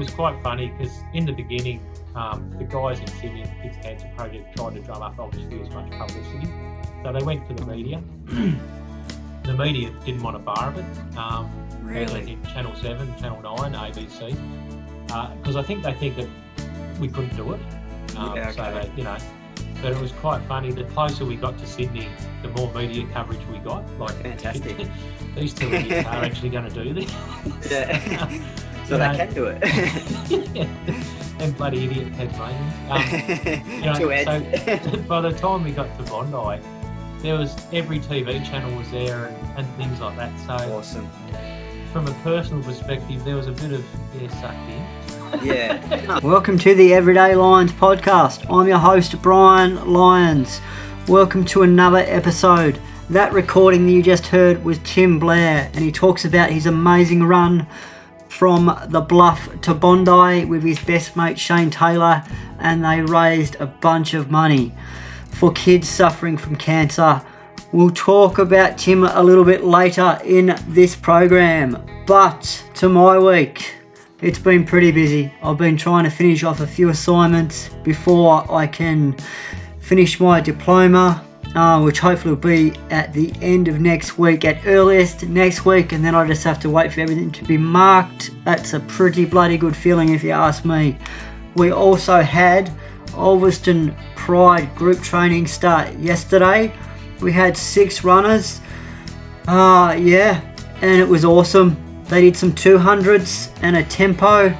was quite funny because in the beginning, um, the guys in Sydney, the Kids Cancer Project, tried to drum up obviously as much publicity. So they went to the media. the media didn't want a bar of it. Um, Really? Channel 7, Channel 9, ABC, because I think they think that we couldn't do it. Um, Yeah, So okay. that, you know, but it was quite funny. The closer we got to Sydney, the more media coverage we got. Like, Fantastic. these two are actually going to do this. Yeah. so You they can do it. and bloody idiot Tasmanians. Um, you know, so by the time we got to Bondi, there was every TV channel was there and, and things like that. So awesome. from a personal perspective, there was a bit of yeah, sucked in. Yeah. Welcome to the Everyday Lions podcast. I'm your host, Brian Lyons. Welcome to another episode. That recording that you just heard was Tim Blair, and he talks about his amazing run from the Bluff to Bondi with his best mate Shane Taylor, and they raised a bunch of money for kids suffering from cancer. We'll talk about Tim a little bit later in this program, but to my week. It's been pretty busy. I've been trying to finish off a few assignments before I can finish my diploma, uh, which hopefully will be at the end of next week, at earliest next week, and then I just have to wait for everything to be marked. That's a pretty bloody good feeling if you ask me. We also had Ulverstone Pride group training start yesterday. We had six runners. Uh, yeah, and it was awesome. They did some 200s and a tempo.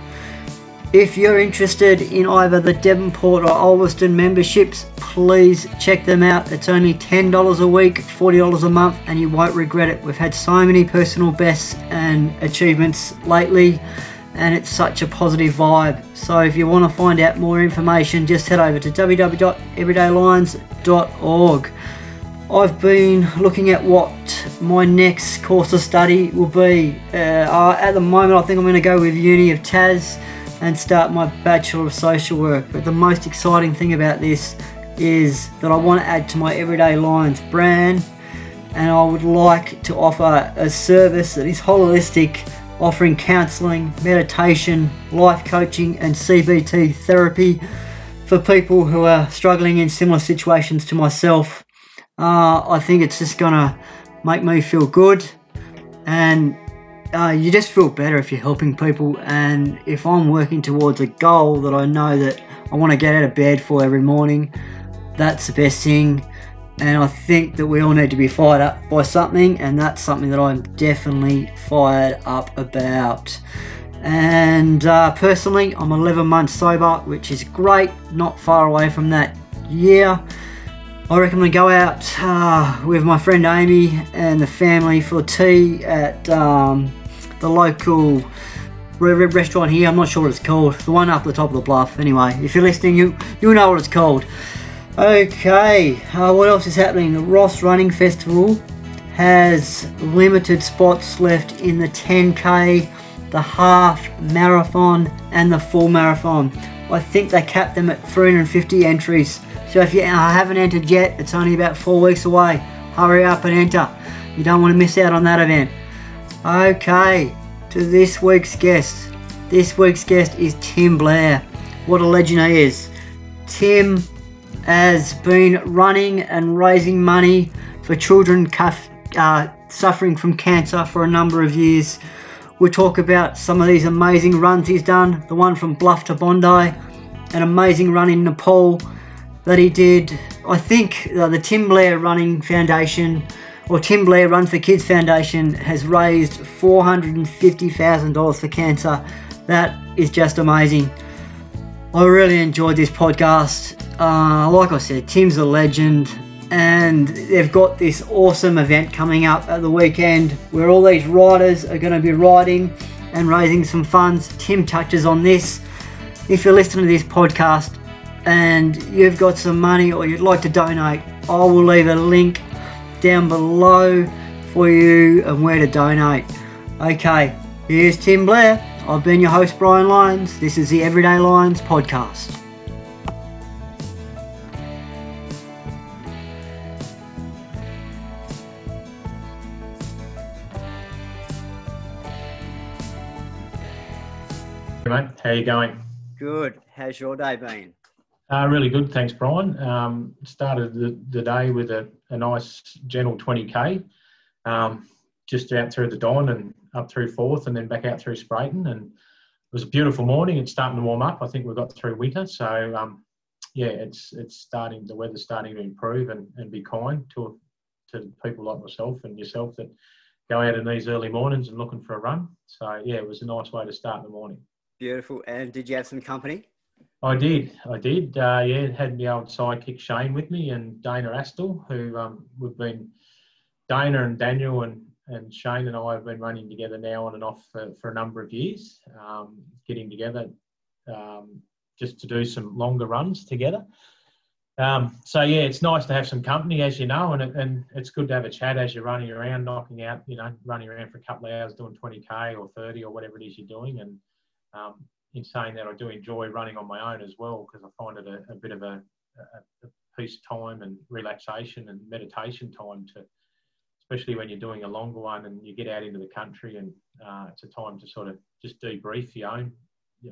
If you're interested in either the Devonport or Ulverstone memberships, please check them out. It's only $10 a week, $40 a month, and you won't regret it. We've had so many personal bests and achievements lately, and it's such a positive vibe. So if you want to find out more information, just head over to www.everydaylions.org. I've been looking at what my next course of study will be. Uh, at the moment, I think I'm going to go with Uni of Tas and start my Bachelor of Social Work. But the most exciting thing about this is that I want to add to my Everyday Lions brand and I would like to offer a service that is holistic, offering counselling, meditation, life coaching, and CBT therapy for people who are struggling in similar situations to myself. Uh, I think it's just gonna make me feel good, and uh, you just feel better if you're helping people. And if I'm working towards a goal that I know that I want to get out of bed for every morning, that's the best thing. And I think that we all need to be fired up by something, and that's something that I'm definitely fired up about. And uh, personally, I'm 11 months sober, which is great, not far away from that year. I reckon we go out uh, with my friend Amy and the family for tea at um, the local re- re- restaurant here. I'm not sure what it's called. The one up the top of the bluff. Anyway, if you're listening, you you know what it's called. Okay, uh, what else is happening? The Ross Running Festival has limited spots left in the 10k, the half marathon, and the full marathon. I think they capped them at 350 entries. So if you uh, haven't entered yet, it's only about four weeks away. Hurry up and enter. You don't want to miss out on that event. Okay, to this week's guest. This week's guest is Tim Blair. What a legend he is. Tim has been running and raising money for children cuff, uh, suffering from cancer for a number of years. We'll talk about some of these amazing runs he's done. The one from Bluff to Bondi, an amazing run in Nepal that he did. I think uh, the Tim Blair Running Foundation or Tim Blair Run for Kids Foundation has raised $450,000 for cancer. That is just amazing. I really enjoyed this podcast. Uh, like I said, Tim's a legend, and they've got this awesome event coming up at the weekend where all these riders are going to be riding and raising some funds. Tim touches on this. If you're listening to this podcast and you've got some money or you'd like to donate, I will leave a link down below for you and where to donate. Okay, here's Tim Blair. I've been your host, Brian Lyons. This is the Everyday Lions podcast. Hey, mate, how you going? Good. How's your day been? Uh, really good, thanks, Brian. Um, started the, the day with a, a nice, gentle 20k, um, just out through the Don and up through Forth, and then back out through Spreyton. And it was a beautiful morning. It's starting to warm up. I think we've got through winter, so um, yeah, it's it's starting. The weather's starting to improve and, and be kind to to people like myself and yourself that go out in these early mornings and looking for a run. So yeah, it was a nice way to start the morning. Beautiful. And did you have some company? I did, I did. Uh, yeah, had the old sidekick Shane with me and Dana Astle, who um, we've been Dana and Daniel and and Shane and I have been running together now on and off for, for a number of years, um, getting together um, just to do some longer runs together. Um, so yeah, it's nice to have some company, as you know, and, and it's good to have a chat as you're running around, knocking out, you know, running around for a couple of hours doing 20k or 30 or whatever it is you're doing. And um, in saying that, I do enjoy running on my own as well because I find it a, a bit of a, a, a peace time and relaxation and meditation time to, especially when you're doing a longer one and you get out into the country and uh, it's a time to sort of just debrief your own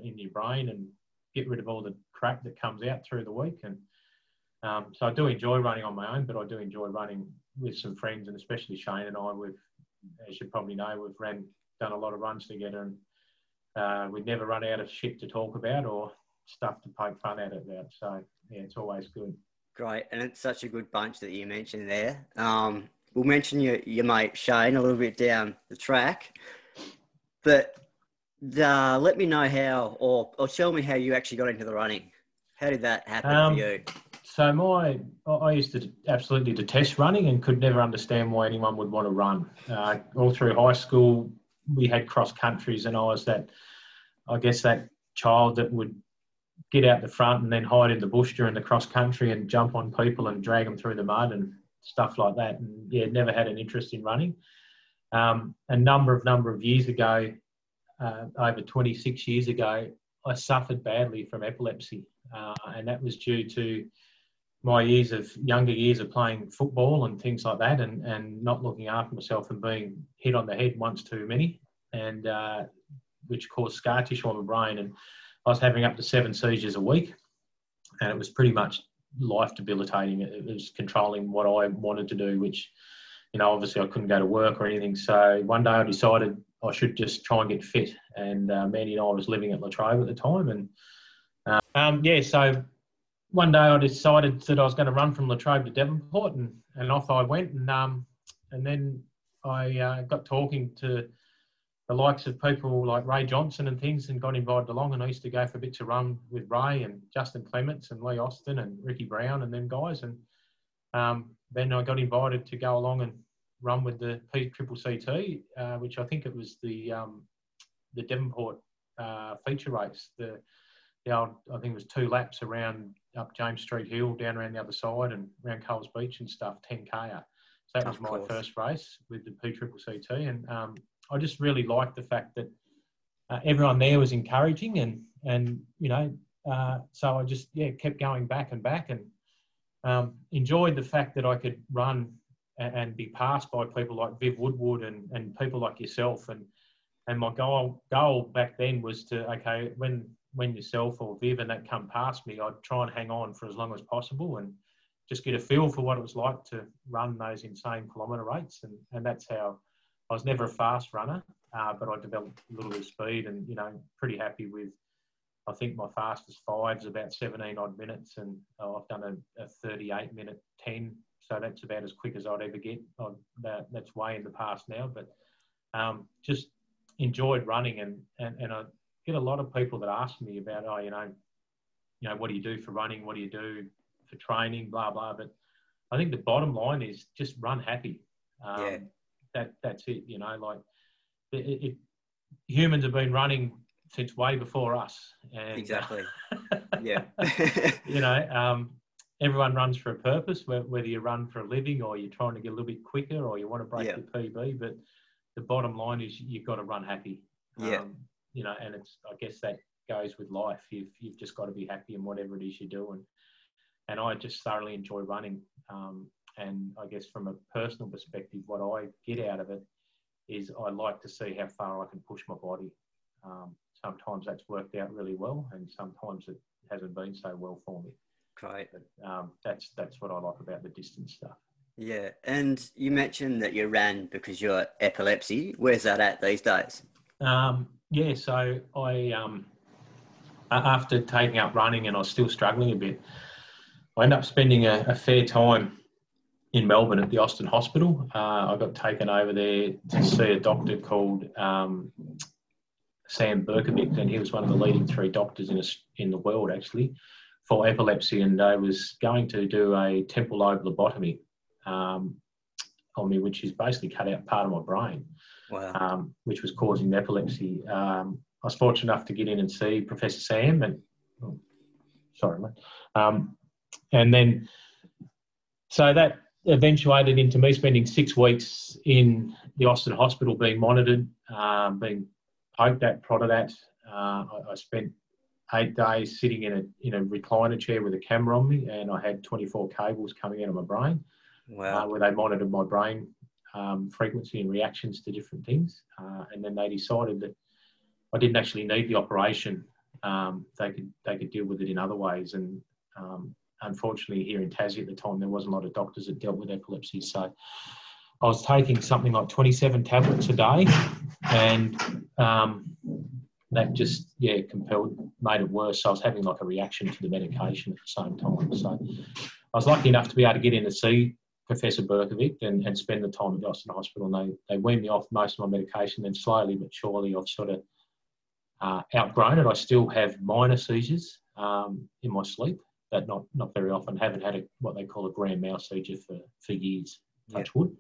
in your brain and get rid of all the crap that comes out through the week and um, so I do enjoy running on my own, but I do enjoy running with some friends, and especially Shane and I. We've, as you probably know, we've ran done a lot of runs together, and uh, we never run out of shit to talk about or stuff to poke fun at about. So yeah, it's always good. Great, and it's such a good bunch that you mentioned there. Um, we'll mention your your mate Shane a little bit down the track, but uh, let me know how, or or tell me how you actually got into the running. How did that happen um, for you? So my, I used to absolutely detest running and could never understand why anyone would want to run. Uh, all through high school, we had cross countries, and I was that, I guess that child that would get out the front and then hide in the bush during the cross country and jump on people and drag them through the mud and stuff like that. And yeah, never had an interest in running. Um, a number of number of years ago, uh, over 26 years ago, I suffered badly from epilepsy, uh, and that was due to my years of younger years of playing football and things like that, and, and not looking after myself and being hit on the head once too many, and uh, which caused scar tissue on my brain. And I was having up to seven seizures a week, and it was pretty much life debilitating. It was controlling what I wanted to do, which, you know, obviously I couldn't go to work or anything. So one day I decided I should just try and get fit. And uh, Mandy and I was living at Latrobe at the time, and uh, um, yeah, so one day I decided that I was going to run from Latrobe to Devonport, and, and off I went. And um, and then I uh, got talking to the likes of people like Ray Johnson and things, and got invited along. And I used to go for bits of run with Ray and Justin Clements and Lee Austin and Ricky Brown and them guys. And um, then I got invited to go along and run with the P Triple CT, uh, which I think it was the um, the Devonport uh, feature race. The the old, I think it was two laps around up James Street Hill, down around the other side, and around Coles Beach and stuff, 10k. So that was my first race with the P Triple CT, and um, I just really liked the fact that uh, everyone there was encouraging, and and you know, uh, so I just yeah kept going back and back, and um, enjoyed the fact that I could run and, and, be passed by people like Viv Woodward and and people like yourself, and and my goal goal back then was to okay when when yourself or Viv and that come past me, I'd try and hang on for as long as possible and just get a feel for what it was like to run those insane kilometre rates. And, and that's how I was never a fast runner, uh, but I developed a little bit of speed and, you know, pretty happy with, I think my fastest five is about 17 odd minutes and uh, I've done a, a, 38 minute 10. So that's about as quick as I'd ever get. that, that's way in the past now, but um, just enjoyed running and, and, and I, get a lot of people that ask me about, oh, you know, you know, what do you do for running? What do you do for training? Blah blah. But I think the bottom line is just run happy. Um, yeah. That that's it. You know, like it, it, humans have been running since way before us. And, exactly. yeah. you know, um, everyone runs for a purpose, whether you run for a living or you're trying to get a little bit quicker or you want to break yeah. your PB. But the bottom line is you've got to run happy. Yeah. Um, you know, and it's I guess that goes with life. You've you've just got to be happy in whatever it is you do, and and I just thoroughly enjoy running. Um, and I guess from a personal perspective, what I get out of it is I like to see how far I can push my body. Um, sometimes that's worked out really well, and sometimes it hasn't been so well for me. Great. But um, that's that's what I like about the distance stuff. Yeah, and you mentioned that you ran because you're epilepsy. Where's that at these days? Um, yeah, so I um, after taking up running and I was still struggling a bit, I ended up spending a, a fair time in Melbourne at the Austin Hospital. Uh, I got taken over there to see a doctor called um, Sam Berkovic, and he was one of the leading three doctors in, a, in the world actually for epilepsy, and I was going to do a temporal lobe lobotomy um, on me, which is basically cut out part of my brain, Wow. um, which was causing the epilepsy. Um, I was fortunate enough to get in and see Professor Sam, and oh, sorry, mate. Um, and then, so that eventuated into me spending six weeks in the Austin Hospital being monitored, um, being poked at, prodded at. Uh, I, I spent eight days sitting in a in a recliner chair with a camera on me, and I had 24 cables coming out of my brain uh, where they monitored my brain um, frequency and reactions to different things. Uh, and then they decided that I didn't actually need the operation. Um, they could they could deal with it in other ways. And um, unfortunately, here in Tassie at the time, there wasn't a lot of doctors that dealt with epilepsy. So I was taking something like 27 tablets a day, and um, that just yeah compelled made it worse. So I was having like a reaction to the medication at the same time. So I was lucky enough to be able to get in to see Professor Berkovic and, and spend the time at Austin Hospital. And they, they weaned me off most of my medication. Then slowly but surely, I've sort of uh, outgrown it. I still have minor seizures um, in my sleep, but not not very often. Haven't had a, what they call a grand mal seizure for, for years. Yeah. Touch wood.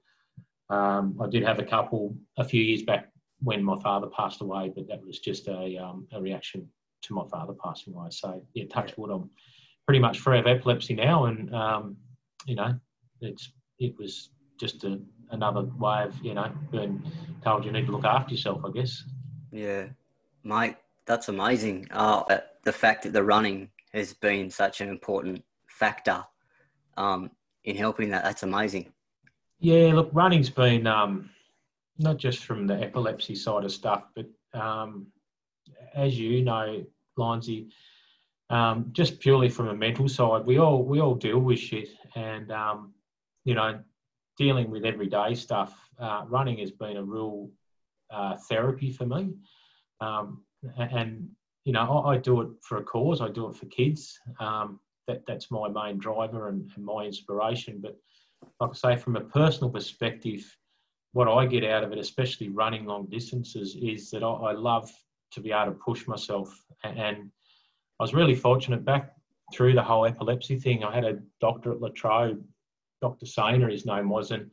Um, I did have a couple a few years back when my father passed away, but that was just a, um, a reaction to my father passing away. So yeah, touch wood. I'm pretty much free of epilepsy now, and um, you know, it's it was just a, another way of you know being told you need to look after yourself. I guess. Yeah, mate, that's amazing. Uh, the fact that the running has been such an important factor um, in helping that, that's amazing. Yeah, look, running's been um, not just from the epilepsy side of stuff, but um, as you know, Lindsay, um, just purely from a mental side, we all we all deal with shit, and um, you know, dealing with everyday stuff. Uh, running has been a real uh, therapy for me, um, and you know, I, I do it for a cause. I do it for kids. Um, that that's my main driver and, and my inspiration. But like I say, from a personal perspective, what I get out of it, especially running long distances, is that I, I love to be able to push myself. A- And I was really fortunate back through the whole epilepsy thing. I had a doctor at Latrobe, Dr. Sainer, his name was, and,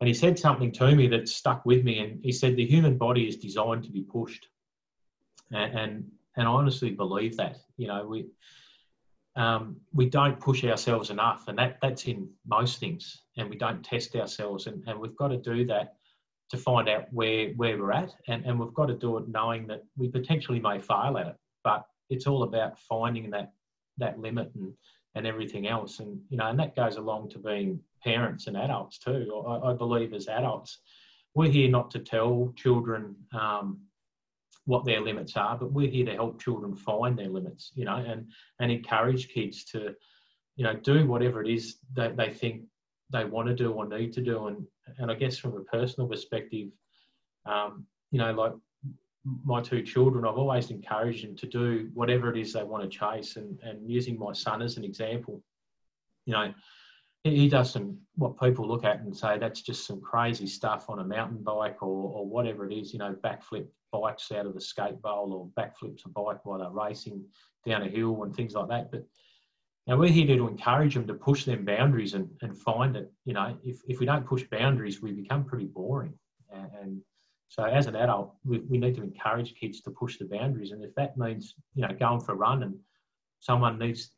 and he said something to me that stuck with me. And he said, The human body is designed to be pushed. And, and, and I honestly believe that. You know, we, um, we don't push ourselves enough, and that that's in most things. And we don't test ourselves, and, and we've got to do that to find out where where we're at, and, and we've got to do it knowing that we potentially may fail at it, but it's all about finding that that limit and and everything else, and you know, and that goes along to being parents and adults too. I, I believe as adults, we're here not to tell children. Um, what their limits are, but we're here to help children find their limits, you know, and and encourage kids to, you know, do whatever it is that they think they want to do or need to do. And and I guess from a personal perspective, um, you know, like my two children, I've always encouraged them to do whatever it is they want to chase. And and using my son as an example, you know, he, does some what people look at and say that's just some crazy stuff on a mountain bike or or whatever it is, you know, backflip bikes out of the skate bowl or backflips a bike while they're racing down a hill and things like that. But now we're here to encourage them to push them boundaries and, and find it. You know, if, if we don't push boundaries, we become pretty boring. And, and so as an adult, we, we need to encourage kids to push the boundaries. And if that means, you know, going for a run and someone needs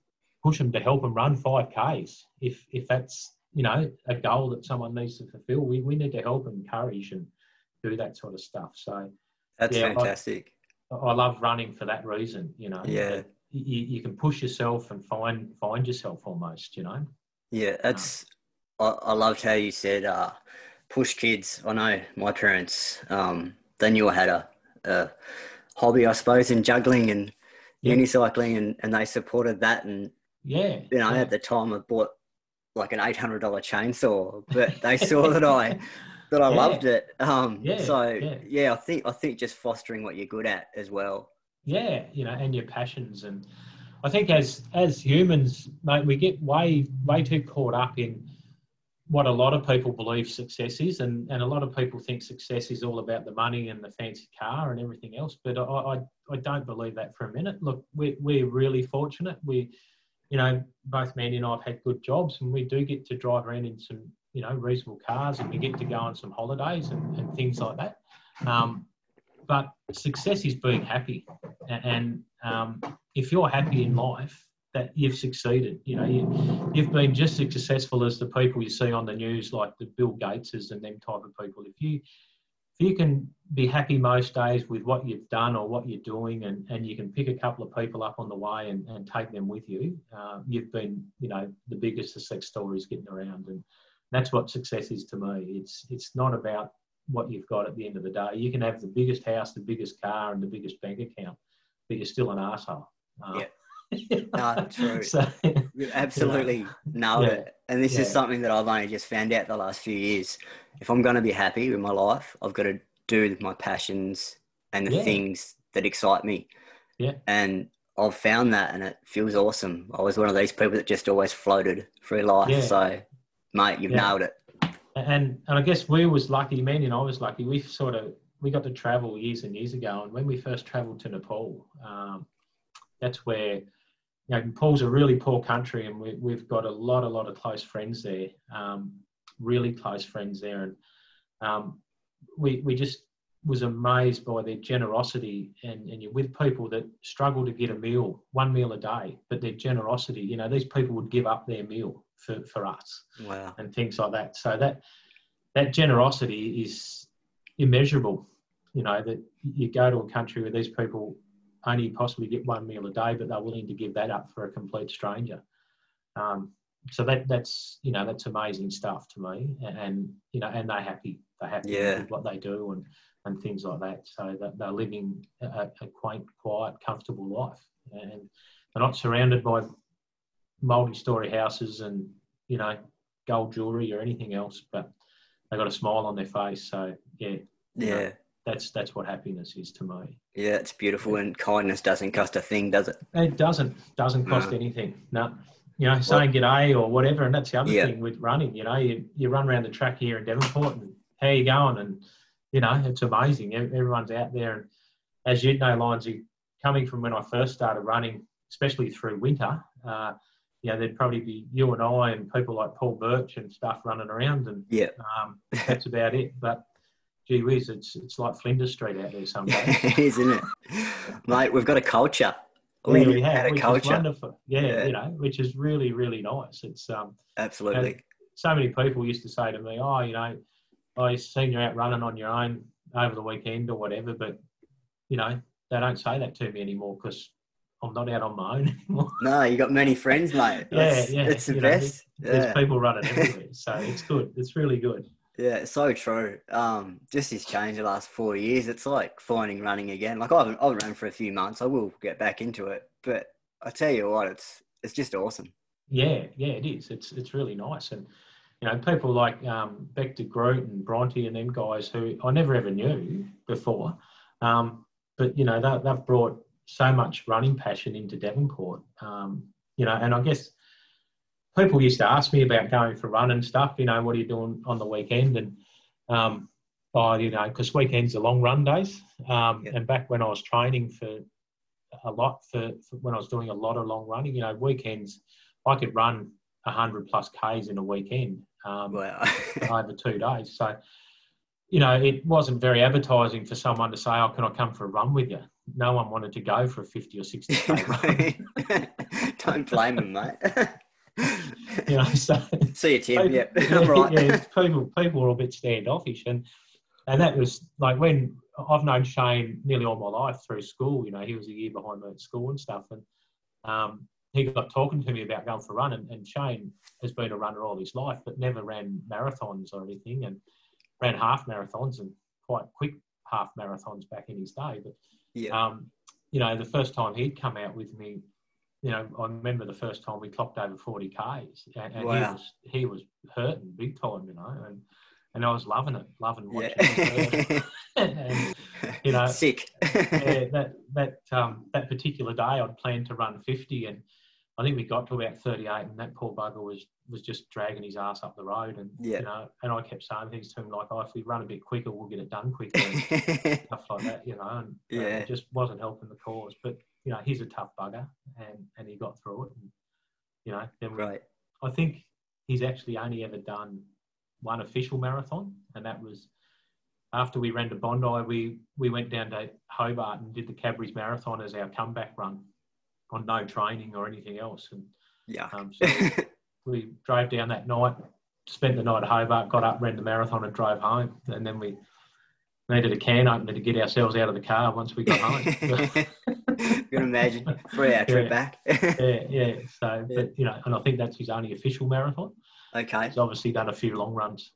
push them to help them run 5Ks, if, if that's, you know, a goal that someone needs to fulfill, we, we need to help encourage and do that sort of stuff. So That's Yeah, fantastic. I love running for that reason, you know. Yeah. You, you can push yourself and find find yourself almost, you know. Yeah, that's. I, I loved how you said uh, push kids. I know my parents. Um, they knew I had a, a hobby, I suppose, in juggling and Yeah. unicycling, and, and they supported that. And Yeah. you know, yeah. at the time, I bought like an eight hundred dollar chainsaw, but they saw that I that I Yeah. loved it. Um, Yeah, so yeah. yeah. I think I think just fostering what you're good at as well. yeah you know and your passions and i think as as humans mate we get way way too caught up in what a lot of people believe success is and and a lot of people think success is all about the money and the fancy car and everything else but i i, I don't believe that for a minute look we, we're really fortunate we you know both mandy and i've had good jobs and we do get to drive around in some you know reasonable cars and we get to go on some holidays and, and things like that. Um, but success is being happy. And um, if you're happy in life that you've succeeded you know you, you've been just as successful as the people you see on the news like the bill gateses and them type of people. If you if you can be happy most days with what you've done or what you're doing and, and you can pick a couple of people up on the way and, and take them with you uh, you've been you know the biggest success stories getting around. And that's what success is to me it's it's not about what you've got at the end of the day. You can have the biggest house, the biggest car, and the biggest bank account, but you're still an asshole. Uh, No, true. so, You absolutely nailed Yeah. it. And this is something that I've only just found out the last few years. If I'm going to be happy with my life, I've got to do my passions and the Yeah. things that excite me. Yeah. And I've found that and it feels awesome. I was one of these people that just always floated through life. Yeah. So, mate, you've Yeah. nailed it. and and I guess we was lucky, Mandy and I was lucky. We sort of we got to travel years and years ago, and when we first travelled to Nepal, um, that's where you know Nepal's a really poor country, and we, we've got a lot, a lot of close friends there, um, really close friends there, and um, we we just was amazed by their generosity, and and you're with people that struggle to get a meal, one meal a day, but their generosity, you know, these people would give up their meal for for us Wow. and things like that. So that that generosity is immeasurable. You know that you go to a country where these people only possibly get one meal a day, but they're willing to give that up for a complete stranger. Um, so that that's you know that's amazing stuff to me, and, and you know, and they're happy. They're happy Yeah. with what they do and and things like that. So that they're living a, a quaint, quiet, comfortable life, and they're not surrounded by multi-story houses and you know gold jewelry or anything else, but they got a smile on their face. So yeah, Yeah. that's that's what happiness is to me. Yeah, it's beautiful. And kindness doesn't cost a thing, does it? It doesn't doesn't cost No. anything. No. You know, saying g'day or whatever, and that's the other Yeah. thing with running. You know, you, you run around the track here in Devonport, and how you going? And you know, it's amazing. Everyone's out there, and as you know, Lindsay, coming from when I first started running, especially through winter, uh, you know, there'd probably be you and I and people like Paul Birch and stuff running around, and Yeah. um, that's about it. But gee whiz, it's it's like Flinders Street out there some days. it is, isn't it? Mate, we've got a culture. Yeah, We we have, a which is culture. wonderful. Yeah, Yeah. you know, which is really, really nice. It's um, Absolutely. so many people used to say to me, "Oh, you know, I seen you out running on your own over the weekend or whatever," but you know, they don't say that to me anymore because I'm not out on my own anymore. No, you got many friends, mate. Yeah, That's, yeah, It's the you know, best. There's Yeah. people running everywhere, so it's good. It's really good. yeah, it's so true. Um, just has changed the last four years. It's like finding running again. Like I haven't, I haven't run for a few months. I will get back into it, but I tell you what, it's it's just awesome. Yeah, yeah, it is. It's it's really nice, and you know, people like um, Beck de Groot and Bronte and them guys who I never ever knew before, um, but you know, they, they've brought so much running passion into Devonport. Um, you know, and I guess people used to ask me about going for run and stuff. You know, what are you doing on the weekend? And um, oh, you know, because weekends are long run days. Um, Yeah. And back when I was training for a lot for, for when I was doing a lot of long running, you know, weekends I could run hundred plus k's in a weekend um, Wow. over two days. So, you know, it wasn't very advertising for someone to say, "Oh, can I come for a run with you?" No one wanted to go for a fifty or sixty k run. Don't blame them, mate. You know, so See you, Tim. people, Yep, yeah, I'm right. yeah, people people were a bit standoffish, and and that was like when I've known Shane nearly all my life through school. You know, he was a year behind me at school and stuff, and um, he got talking to me about going for a run. And, and Shane has been a runner all his life, but never ran marathons or anything, and ran half marathons and quite quick half marathons back in his day. But Yeah. Um, you know, the first time he'd come out with me, you know, I remember the first time we clocked over 40 Ks and, and he was he was hurting big time, you know, and and I was loving it, loving watching him yeah. and you know, Sick. yeah, that that um, that particular day I'd planned to run 50 and I think we got to about 38 and that poor bugger was was just dragging his ass up the road and Yeah. you know and I kept saying things to him like oh if we run a bit quicker we'll get it done quicker and stuff like that you know and Yeah. it just wasn't helping the cause but you know he's a tough bugger and and he got through it and you know then we, right. I think he's actually only ever done one official marathon, and that was after we ran to Bondi. We we went down to Hobart and did the Cadbury's Marathon as our comeback run, on no training or anything else. And Yeah. um, so we drove down that night, spent the night at Hobart, got up, ran the marathon, and drove home. And then we needed a can opener to get ourselves out of the car once we got home. you can imagine three hour trip Yeah. back. yeah, yeah. So, Yeah. but you know, and I think that's his only official marathon. okay. He's obviously done a few long runs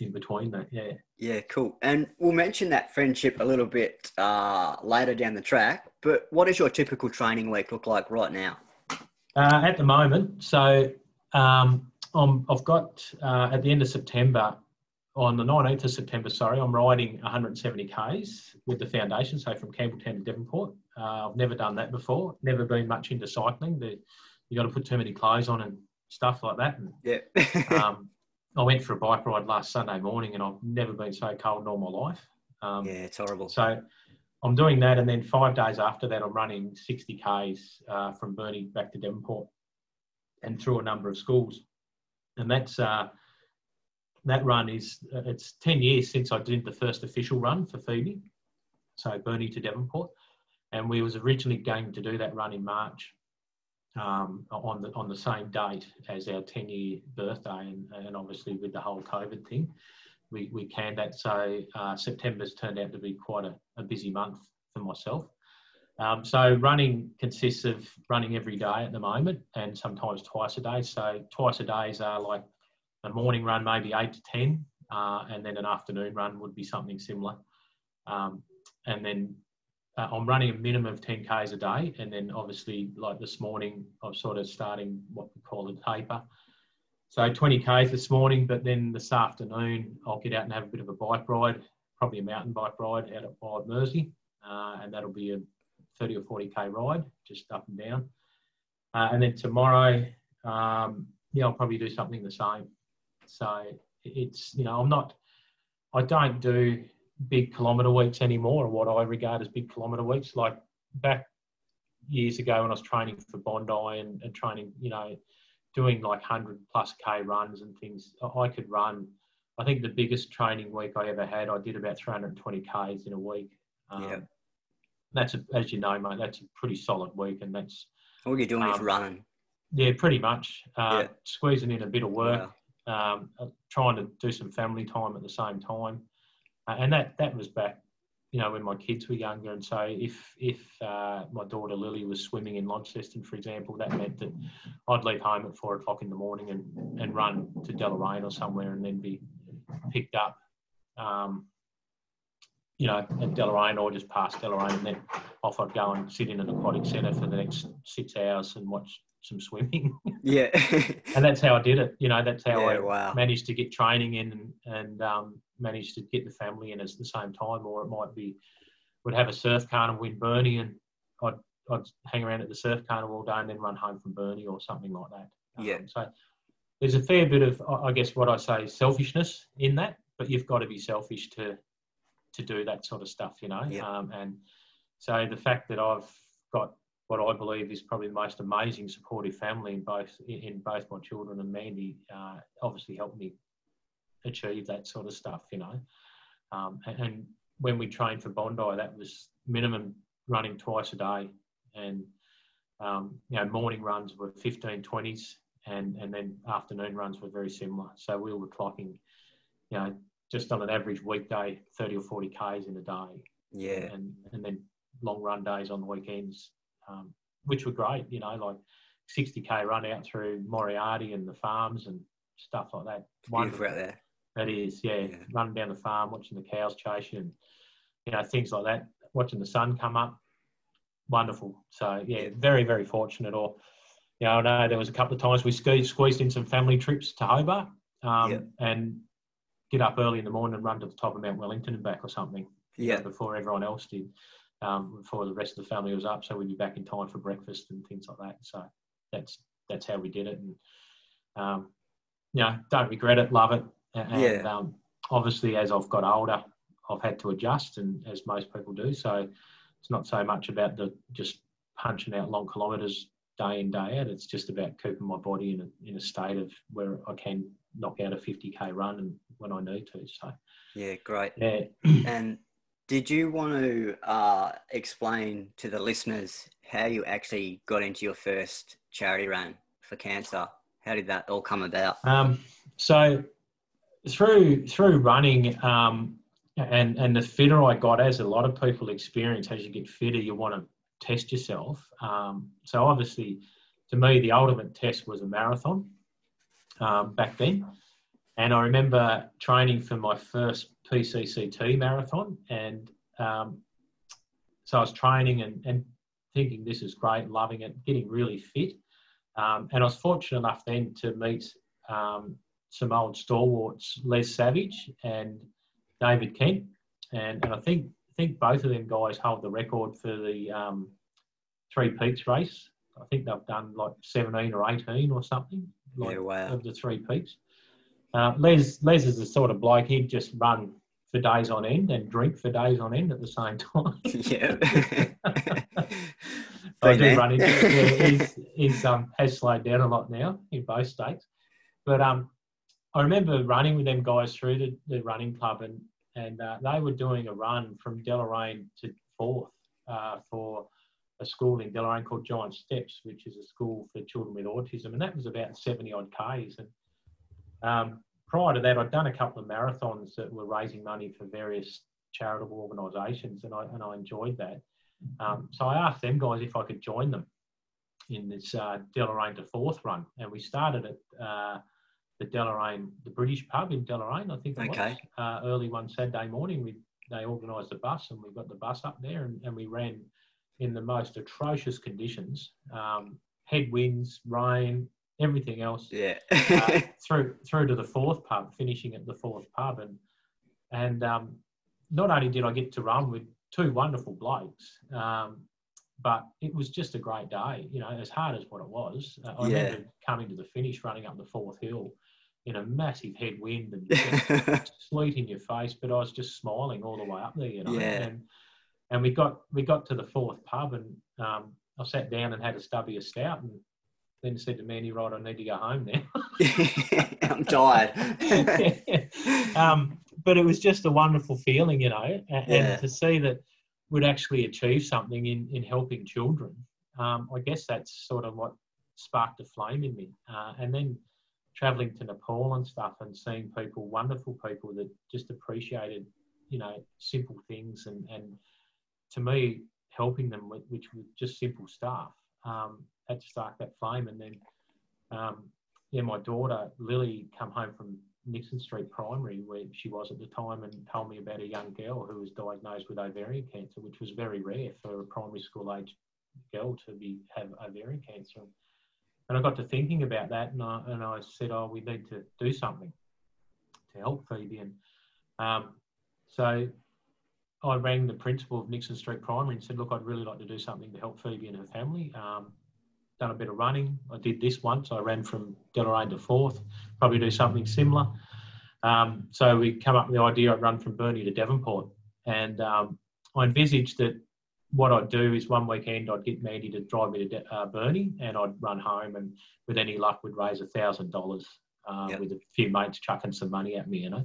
in between that. Yeah. Yeah, cool. And we'll mention that friendship a little bit uh, later down the track. But what does your typical training week look like right now? Uh, at the moment, so um, I'm, I've got uh, at the end of September, on the 19th of September, sorry, I'm riding 170 Ks with the foundation, so from Campbelltown to Devonport. Uh, I've never done that before, never been much into cycling. The, you got to put too many clothes on and stuff like that. And Yeah. um, I went for a bike ride last Sunday morning and I've never been so cold in all my life. Um, yeah, it's horrible. So I'm doing that, and then five days after that, I'm running 60 k's uh, from Burnie back to Devonport, and through a number of schools. And that's uh, that run is uh, it's 10 years since I did the first official run for Phoebe, so Burnie to Devonport, and we was originally going to do that run in March. Um, on the on the same date as our 10 year birthday, and, and obviously with the whole COVID thing, we, we canned that. So uh, September's turned out to be quite a, a busy month for myself. Um, so running consists of running every day at the moment and sometimes twice a day. So twice a days are like a morning run, maybe eight to 10, uh, and then an afternoon run would be something similar. Um, and then uh, I'm running a minimum of 10 Ks a day. And then obviously like this morning, I'm sort of starting what we call a taper. So 20 Ks this morning, but then this afternoon I'll get out and have a bit of a bike ride, probably a mountain bike ride out at Wild Mersey, uh, and that'll be a 30 or 40 K ride, just up and down. Uh, and then tomorrow, um, yeah, I'll probably do something the same. So it's, you know, I'm not, I don't do big kilometre weeks anymore, or what I regard as big kilometre weeks. Like back years ago when I was training for Bondi and, and training, you know, doing like 100 plus K runs and things, I- could run. I think the biggest training week I ever had, I did about 320 Ks in a week. Um, Yeah. That's, a, as you know, mate, that's a pretty solid week. And that's, All you're doing is Um, running. yeah, pretty much. Uh, Yeah. Squeezing in a bit of work, Wow. um, uh, trying to do some family time at the same time. Uh, and that, that was back, you know, when my kids were younger. And so if, if uh, my daughter Lily was swimming in Launceston, for example, that meant that I'd leave home at four o'clock in the morning and, and run to Deloraine or somewhere and then be picked up, um, you know, at Deloraine or just past Deloraine. And then off I'd go and sit in an aquatic centre for the next six hours and watch some swimming. Yeah. and that's how I did it. You know, that's how yeah, I wow. managed to get training in and, and um, managed to get the family in at the same time. Or it might be, would have a surf carnival in Burnie and I'd, I'd hang around at the surf carnival all day and then run home from Burnie or something like that. Um, Yeah. So there's a fair bit of, I I guess, what I say, selfishness in that, but you've got to be selfish to to do that sort of stuff, you know. Yeah. Um, and so the fact that I've got what I believe is probably the most amazing supportive family in both in, both my children and Mandy uh, obviously helped me achieve that sort of stuff, you know. Um, and, and when we trained for Bondi, that was minimum running twice a day, and um, you know morning runs were 15, 20s, and and then afternoon runs were very similar. So we were clocking, you know, just on an average weekday, 30 or 40 k's in a day Yeah. and and then long run days on the weekends, um, which were great. You know, like 60k run out through Moriarty and the farms and stuff like that. Beautiful out there. That is, yeah, Yeah. running down the farm, watching the cows chase you, and you know things like that. watching the sun come up. Wonderful. So yeah, very very fortunate. Or you know, I know there was a couple of times we squeezed, squeezed in some family trips to Hobart um, Yeah. and get up early in the morning and run to the top of Mount Wellington and back or something. you know, Yeah. before everyone else did, um, before the rest of the family was up, so we'd be back in time for breakfast and things like that. So that's that's how we did it, and um, you know, don't regret it, love it, and, and, Yeah. um, obviously as I've got older, I've had to adjust, and as most people do. So it's not so much about the just punching out long kilometres day in day out. It's just about keeping my body in a in a state of where I can knock out a 50k run and when I need to. So Yeah, great. yeah. And did you want to uh, explain to the listeners how you actually got into your first charity run for cancer? How did that all come about? Um, so through through running, um, and and the fitter I got, as a lot of people experience, as you get fitter, you want to test yourself. Um, so obviously, to me, the ultimate test was a marathon um, back then, and I remember training for my first PCCT marathon, and um, so I was training and, and thinking this is great, loving it, getting really fit. Um, and I was fortunate enough then to meet um, some old stalwarts, Les Savage and David Kent, and, and I think think both of them guys hold the record for the um, Three Peaks race. I think they've done like 17 or 18 or something like, Yeah, wow. of the Three Peaks. Uh, Les Les is the sort of bloke he'd just run for days on end and drink for days on end at the same time. yeah. I do run into yeah, he's, he's um, has slowed down a lot now in both states. But um, I remember running with them guys through the, the running club, and and uh, they were doing a run from Deloraine to Forth uh, for a school in Deloraine called Giant Steps, which is a school for children with autism, and that was about seventy odd k's. And um, prior to that, I'd done a couple of marathons that were raising money for various charitable organisations, and I and I enjoyed that. Um, so I asked them guys if I could join them in this uh, Deloraine to Forth run, and we started at uh, the Deloraine, the British pub in Deloraine, I think it Okay. was, uh, early one Saturday morning. We they organised a bus, and we got the bus up there, and, and we ran in the most atrocious conditions, um, headwinds, rain, everything else yeah. uh, through through to the Forth pub, finishing at the Forth pub, and and um, not only did I get to run with two wonderful blokes, um, but it was just a great day. You know, as hard as what it was, uh, I Yeah. remember coming to the finish, running up the Forth hill in a massive headwind and sleet in your face, but I was just smiling all the way up there. You know, Yeah. and and we got we got to the Forth pub, and um, I sat down and had a stubby of stout, and then said to Mandy, "Right, I need to go home now." I'm tired. um, but it was just a wonderful feeling, you know, and, Yeah. and to see that we'd actually achieve something in, in helping children. Um, I guess that's sort of what sparked a flame in me. Uh, and then traveling to Nepal and stuff and seeing people, wonderful people that just appreciated, you know, simple things and, and to me, helping them with, which was just simple stuff, um, that sparked that flame. And then, um, yeah, my daughter Lily come home from Nixon Street Primary, where she was at the time, and told me about a young girl who was diagnosed with ovarian cancer, which was very rare for a primary school age girl to be have ovarian cancer. And I got to thinking about that, and I, and I said, "Oh, we need to do something to help Phoebe." And um, so I rang the principal of Nixon Street Primary and said, "Look, I'd really like to do something to help Phoebe and her family." Um, done a bit of running. I did this once. I ran from Deloraine to Forth. Probably do something similar. Um, so we come up with the idea I'd run from Burnie to Devonport, and um, I envisaged that what I'd do is one weekend I'd get Mandy to drive me to De- uh, Burnie, and I'd run home, and with any luck, would raise a thousand dollars uh, with a few mates chucking some money at me, you know.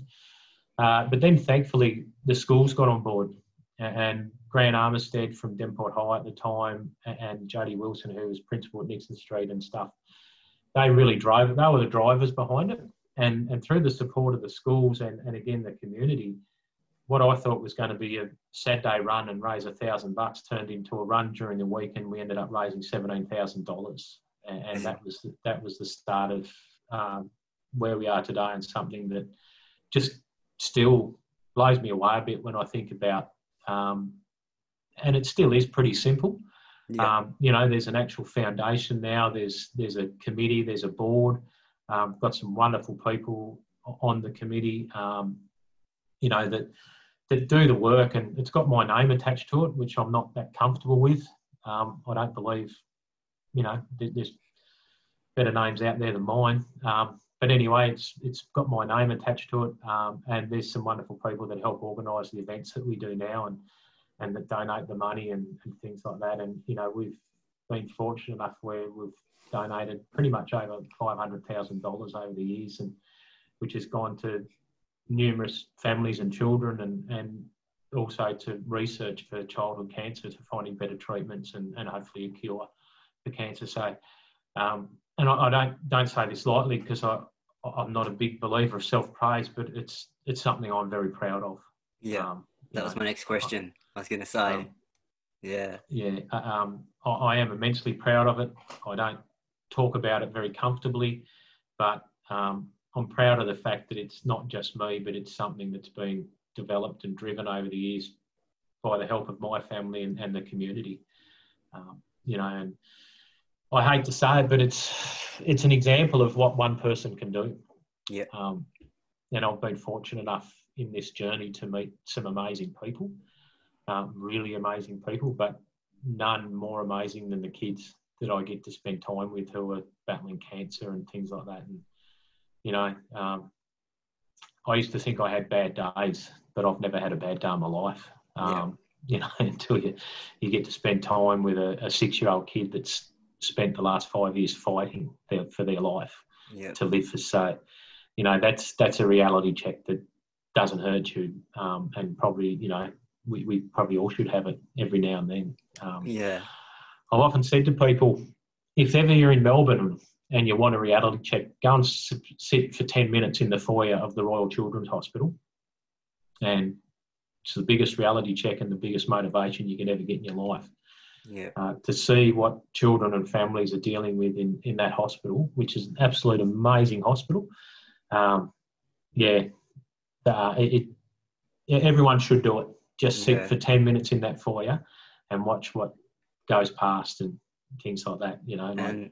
Uh, but then thankfully the schools got on board and Grant Armistead from Devonport High at the time and Jody Wilson, who was principal at Nixon Street and stuff, they really drove it. They were the drivers behind it. And, and through the support of the schools and, and again the community, what I thought was going to be a Saturday run and raise a thousand bucks turned into a run during the week, and we ended up raising seventeen thousand dollars, and, that was that was the start of um, where we are today, and something that just still blows me away a bit when I think about um, and it still is pretty simple. Yeah. Um, you know, there's an actual foundation now. There's there's a committee. There's a board. Um, got some wonderful people on the committee. Um, you know that that do the work, and it's got my name attached to it, which I'm not that comfortable with. Um, I don't believe, you know, there's better names out there than mine. Um, but anyway, it's it's got my name attached to it, um, and there's some wonderful people that help organise the events that we do now, and and that donate the money and, and things like that. And you know, we've been fortunate enough where we've donated pretty much over five hundred thousand dollars over the years, and which has gone to numerous families and children, and and also to research for childhood cancer, to finding better treatments and, and hopefully a cure for cancer. So, um, and I, I, don't don't say this lightly because I I'm not a big believer of self praise, but it's it's something I'm very proud of. Yeah, um, that was know, my next question. I was going to say, um, yeah, yeah. Uh, um, I, I, am immensely proud of it. I don't talk about it very comfortably, but um, I'm proud of the fact that it's not just me, but it's something that's been developed and driven over the years by the help of my family and, and the community. Um, you know, and I hate to say it, but it's it's an example of what one person can do. Yeah. Um, and I've been fortunate enough in this journey to meet some amazing people, um, really amazing people, but none more amazing than the kids that I get to spend time with who are battling cancer and things like that. And you know, um, I used to think I had bad days, but I've never had a bad day in my life. Um, yeah. You know, until you you get to spend time with a, a six year old kid that's spent the last five years fighting their, for their life yeah. to live for so. You know, that's that's a reality check that doesn't hurt you, um, and probably you know we, we probably all should have it every now and then. Um, yeah, I've often said to people, if ever you're in Melbourne and you want a reality check, go and sit for 10 minutes in the foyer of the Royal Children's Hospital. And it's the biggest reality check and the biggest motivation you can ever get in your life. Yeah. Uh, to see what children and families are dealing with in, in that hospital, which is an absolute amazing hospital. Um, yeah, uh, it, it, everyone should do it. Just sit yeah. for 10 minutes in that foyer and watch what goes past and things like that, you know. And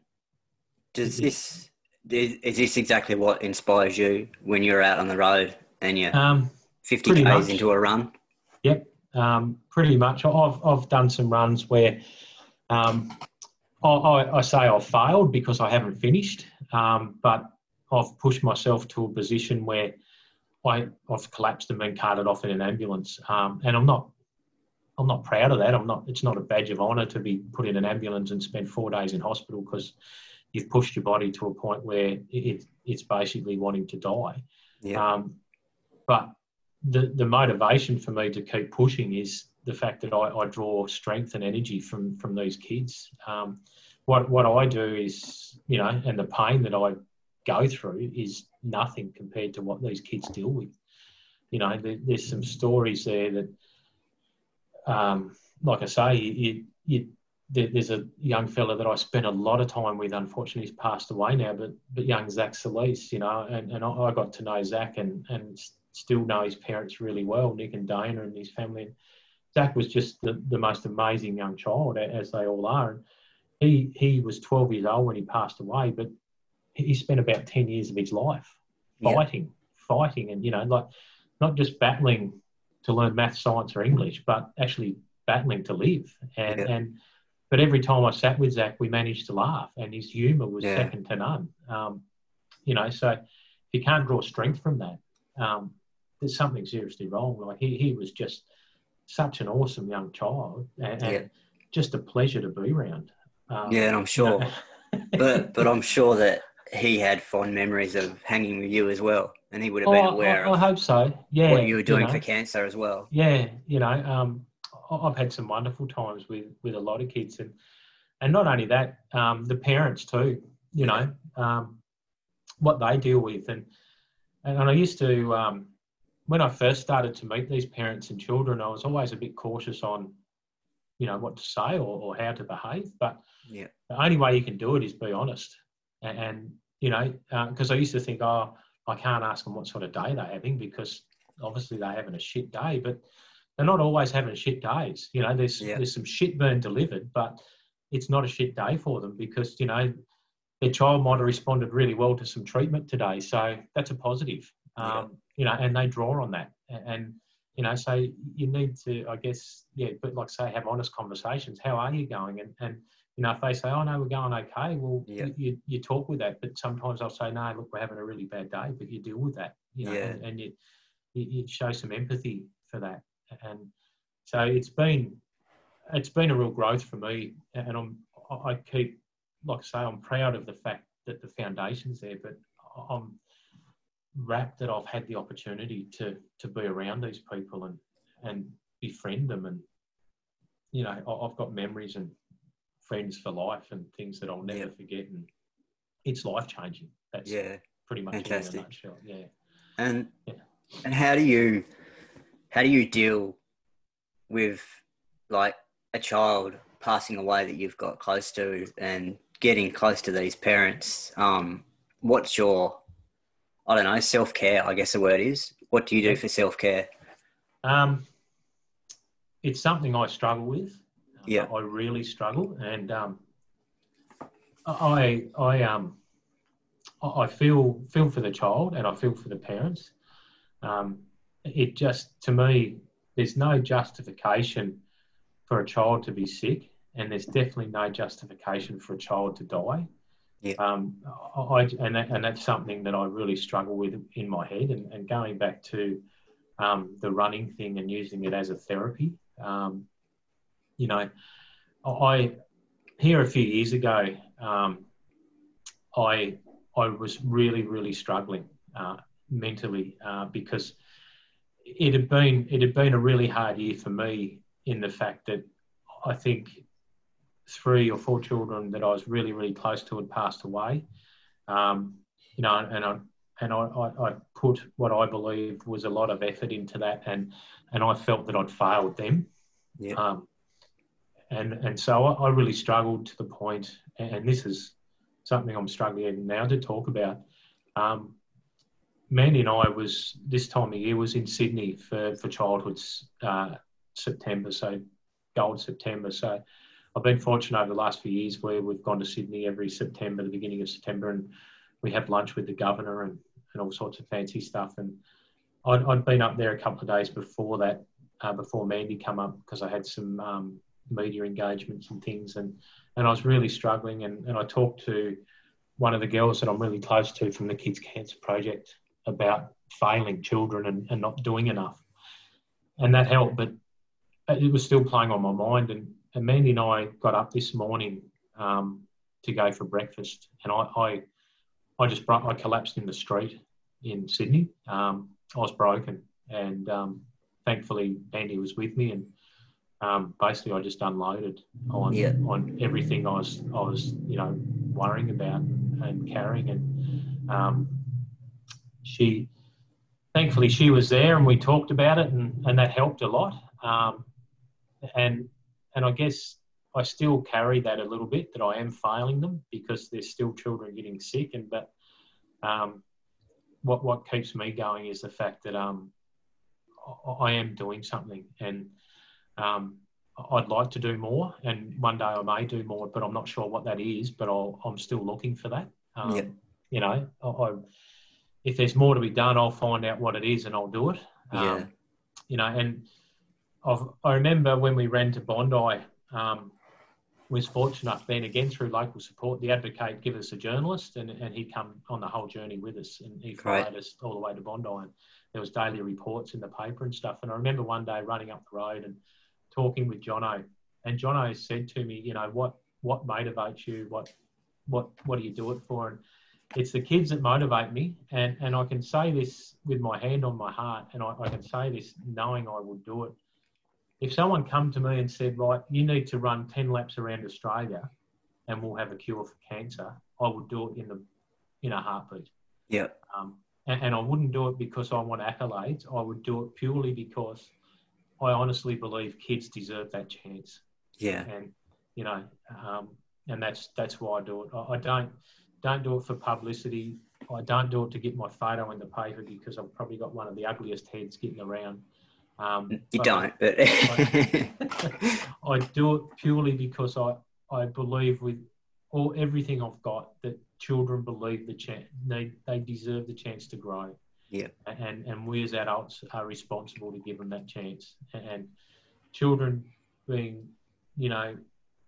does this is this exactly what inspires you when you're out on the road and you're um, 50 k's much. into a run? Yep, um, pretty much. I've I've done some runs where um, I, I, I, say I've failed because I haven't finished, um, but I've pushed myself to a position where I, I've collapsed and been carted off in an ambulance, um, and I'm not I'm not proud of that. I'm not. It's not a badge of honour to be put in an ambulance and spend four days in hospital because you've pushed your body to a point where it, it's basically wanting to die. Yeah. Um, but the, the motivation for me to keep pushing is the fact that I, I draw strength and energy from, from these kids. Um, what, what I do is, you know, and the pain that I go through is nothing compared to what these kids deal with. You know, there, there's some stories there that, um, like I say, you, you, there's a young fella that I spent a lot of time with. Unfortunately, he's passed away now. But but young Zach Solis, you know, and, and I got to know Zach and and still know his parents really well, Nick and Dana and his family. And Zach was just the, the most amazing young child, as they all are. And he he was 12 years old when he passed away, but he spent about 10 years of his life fighting, yeah. fighting, and you know, like not just battling to learn math, science, or English, but actually battling to live. And yeah. and but every time I sat with Zach, we managed to laugh, and his humour was yeah. second to none. Um, you know, so if you can't draw strength from that, um, there's something seriously wrong. Like he, he was just such an awesome young child, and, yeah. and just a pleasure to be around. Um, yeah, and I'm sure, you know. but but I'm sure that he had fond memories of hanging with you as well, and he would have been oh, aware. I, I, I, hope so. Yeah, what you were doing you know, for cancer as well. Yeah, you know, um, I've had some wonderful times with with a lot of kids, and and not only that, um, the parents too. You know, um, what they deal with, and and I used to um, when I first started to meet these parents and children, I was always a bit cautious on, you know, what to say or, or how to behave. But yeah. the only way you can do it is be honest, and, and you know, because uh, I used to think, oh, I can't ask them what sort of day they're having because obviously they're having a shit day, but they're not always having shit days. You know, there's Yeah. there's some shit burn delivered, but it's not a shit day for them because you know their child might have responded really well to some treatment today, so that's a positive. Um. You know, and they draw on that, and you know, so you need to, I guess, yeah, but like say, have honest conversations. How are you going? And and you know, if they say, "Oh no, we're going okay," well, Yeah. you, you talk with that. But sometimes I'll say, "No, look, we're having a really bad day," but you deal with that, you know, Yeah. and, and you, you you show some empathy for that. And so it's been it's been a real growth for me, and I'm I I keep like I say, I'm proud of the fact that the foundation's there, but I'm wrapped that I've had the opportunity to to be around these people and and befriend them, and you know I- I've got memories and friends for life and things that I'll never Yeah. forget, and it's life changing. That's Yeah. pretty much it Fantastic. in a nutshell. Yeah. And Yeah. and how do you how do you deal with like a child passing away that you've got close to and getting close to these parents? Um, what's your I don't know self care? I guess the word is. What do you do for self care? Um, it's something I struggle with. Yeah. I really struggle, and um, I I um I I feel feel for the child and I feel for the parents. Um, it just to me, there's no justification for a child to be sick, and there's definitely no justification for a child to die. Yeah. Um, I, and that, and that's something that I really struggle with in my head, and, and going back to um, the running thing and using it as a therapy. Um, you know, I here a few years ago, um, I I was really really struggling uh, mentally uh, because it had been it had been a really hard year for me in the fact that I think three or four children that I was really really close to had passed away. Um, you know, and I and I, I, I put what I believed was a lot of effort into that, and and I felt that I'd failed them. Yeah. Um, and and so I, I really struggled to the point, and this is something I'm struggling now to talk about. Um, Mandy and I was this time of year was in Sydney for for childhood's uh, September, so Gold September. So I've been fortunate over the last few years where we've gone to Sydney every September, the beginning of September, and we have lunch with the governor and, and all sorts of fancy stuff. And I'd, I'd been up there a couple of days before that, uh, before Mandy come up, because I had some um, media engagements and things, and and I was really struggling. And, and I talked to one of the girls that I'm really close to from the Kids Cancer Project about failing children and, and not doing enough, and that helped. But it was still playing on my mind. And, and Mandy and I got up this morning um, to go for breakfast, and I, I, I just bro- I collapsed in the street in Sydney. Um, I was broken, and um, thankfully Mandy was with me, and um, basically I just unloaded on Yeah. on everything I was I was you know worrying about and carrying, and um, she thankfully she was there, and we talked about it, and, and that helped a lot. Um, and and I guess I still carry that a little bit that I am failing them because there's still children getting sick, and but um, what what keeps me going is the fact that um, I, I am doing something, and um, I'd like to do more, and one day I may do more, but I'm not sure what that is. But I'll, I'm still looking for that. Um, Yep. You know, I, I, if there's more to be done, I'll find out what it is and I'll do it. Um, Yeah. You know, and I've, I remember when we ran to Bondi, um, was fortunate enough then again through local support, the advocate give us a journalist and, and he'd come on the whole journey with us and he followed us all the way to Bondi and there was daily reports in the paper and stuff. And I remember one day running up the road and talking with Jono and Jono said to me, you know, what, what motivates you? What, what, what do you do it for? And it's the kids that motivate me. And, and I can say this with my hand on my heart and I, I can say this knowing I will do it if someone come to me and said, right, you need to run 10 laps around Australia and we'll have a cure for cancer, I would do it in the in a heartbeat. Yeah. Um, and, and I wouldn't do it because I want accolades. I would do it purely because I honestly believe kids deserve that chance. Yeah. And you know, um, and that's that's why I do it. I, I don't don't do it for publicity. I don't do it to get my photo in the paper because I've probably got one of the ugliest heads getting around. Um, You don't, but I do it purely because I, I believe with all everything I've got that children believe the chance they, they deserve the chance to grow. Yeah. And and we as adults are responsible to give them that chance. And children being, you know,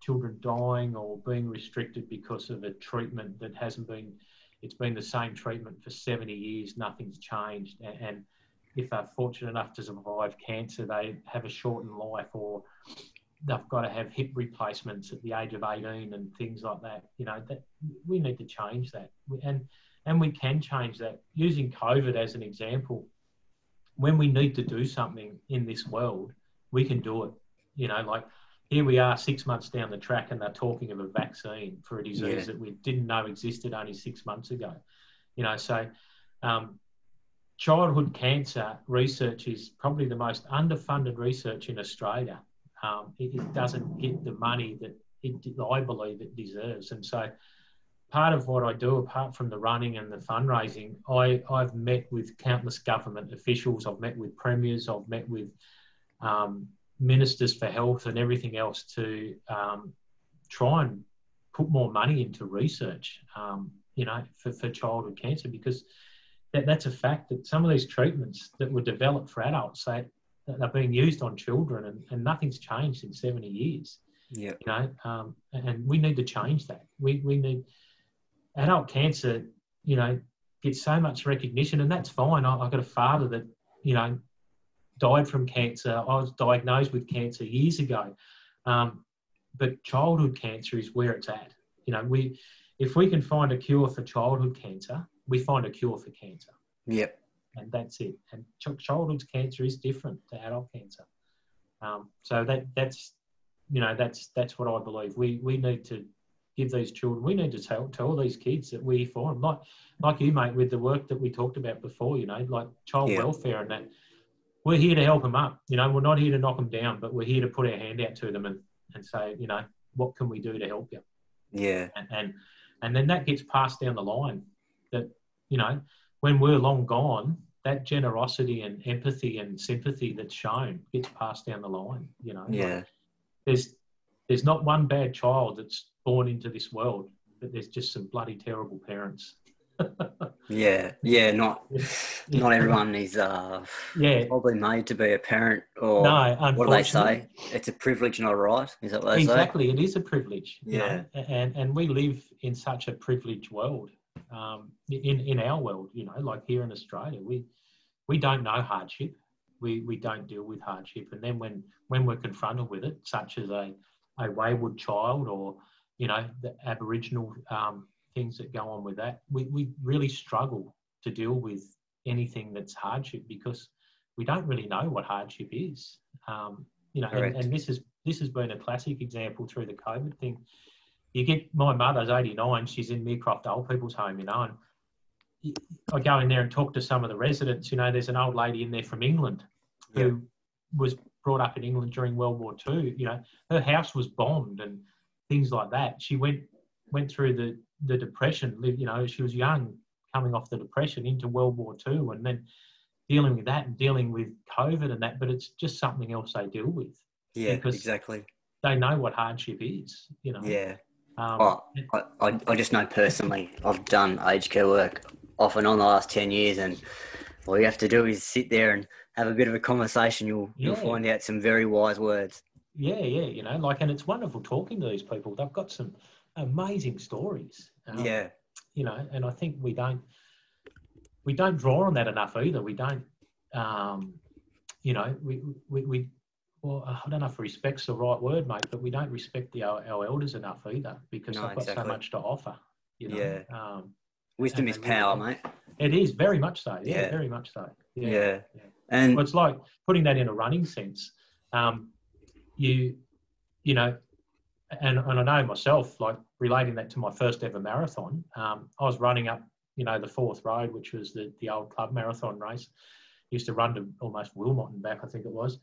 children dying or being restricted because of a treatment that hasn't been it's been the same treatment for 70 years, nothing's changed. And, and if they're fortunate enough to survive cancer, they have a shortened life or they've got to have hip replacements at the age of 18 and things like that. You know, that we need to change that. And and we can change that. Using COVID as an example, when we need to do something in this world, we can do it. You know, like here we are six months down the track and they're talking of a vaccine for a disease Yeah. that we didn't know existed only six months ago. You know, so um, childhood cancer research is probably the most underfunded research in Australia. Um, it, it doesn't get the money that it, I believe it deserves. And so part of what I do, apart from the running and the fundraising, I, I've met with countless government officials, I've met with premiers, I've met with um, ministers for health and everything else to um, try and put more money into research, um, you know, for, for childhood cancer because that, that's a fact that some of these treatments that were developed for adults, they, they're being used on children and, and nothing's changed in 70 years yeah, you know, um, and we need to change that. We, we need adult cancer, you know, gets so much recognition, and that's fine. I, I've got a father that, you know, died from cancer. I was diagnosed with cancer years ago, um, but childhood cancer is where it's at. You know, we if we can find a cure for childhood cancer, we find a cure for cancer, yep, and that's it. And ch- childhood cancer is different to adult cancer. Um, so that that's you know that's that's what I believe. We we need to give these children. We need to tell tell these kids that we're for them. Like like you, mate, with the work that we talked about before. You know, like child Yeah. welfare and that. We're here to help them up. You know, we're not here to knock them down, but we're here to put our hand out to them and and say, you know, what can we do to help you? yeah, and and, and then that gets passed down the line that you know when we're long gone that generosity and empathy and sympathy that's shown gets passed down the line you know Like, yeah, there's there's not one bad child that's born into this world but there's just some bloody terrible parents yeah, yeah. Not Yeah. not everyone is uh yeah probably made to be a parent, or no what do they say? It's a privilege, not a right. Is that what they say? exactly it is a privilege you Yeah. know, and and we live in such a privileged world um, in in our world you know like here in australia we we don't know hardship. We we don't deal with hardship. And then when when we're confronted with it such as a a wayward child or you know the aboriginal um, things that go on with that we, we really struggle to deal with anything that's hardship because we don't really know what hardship is. Um, you know and, and this is this has been a classic example through the covid thing you get my mother's 89 she's in Meercroft old people's home you know and I go in there and talk to some of the residents you know there's an old lady in there from England who was brought up in England during World War II you know her house was bombed and things like that she went went through the the depression you know she was young coming off the depression into World War II and then dealing with that and dealing with COVID and that but it's just something else they deal with Yeah, because- exactly. they know what hardship is you know Yeah. Um, Oh, I, I, just know personally, I've done aged care work off and on the last 10 years, and all you have to do is sit there and have a bit of a conversation. You'll, you'll find out some very wise words. Yeah, yeah, you know, like, and it's wonderful talking to these people. They've got some amazing stories. um, yeah, You know, and I think we don't we don't draw on that enough either. We don't, um, you know, we we, we well, I don't know if respect's the right word, mate, but we don't respect the our, our elders enough either because No, they've got so much to offer. You know, Yeah. um, wisdom is power, mate. it is very much so. Yeah, Yeah. very much so. Yeah. yeah. And Well, it's like putting that in a running sense. Um, you, you know, and, and I know myself, like relating that to my first ever marathon, um, I was running up, you know, the Forth road, which was the, the old club marathon race. Used to run to almost Wilmot and back, I think it was.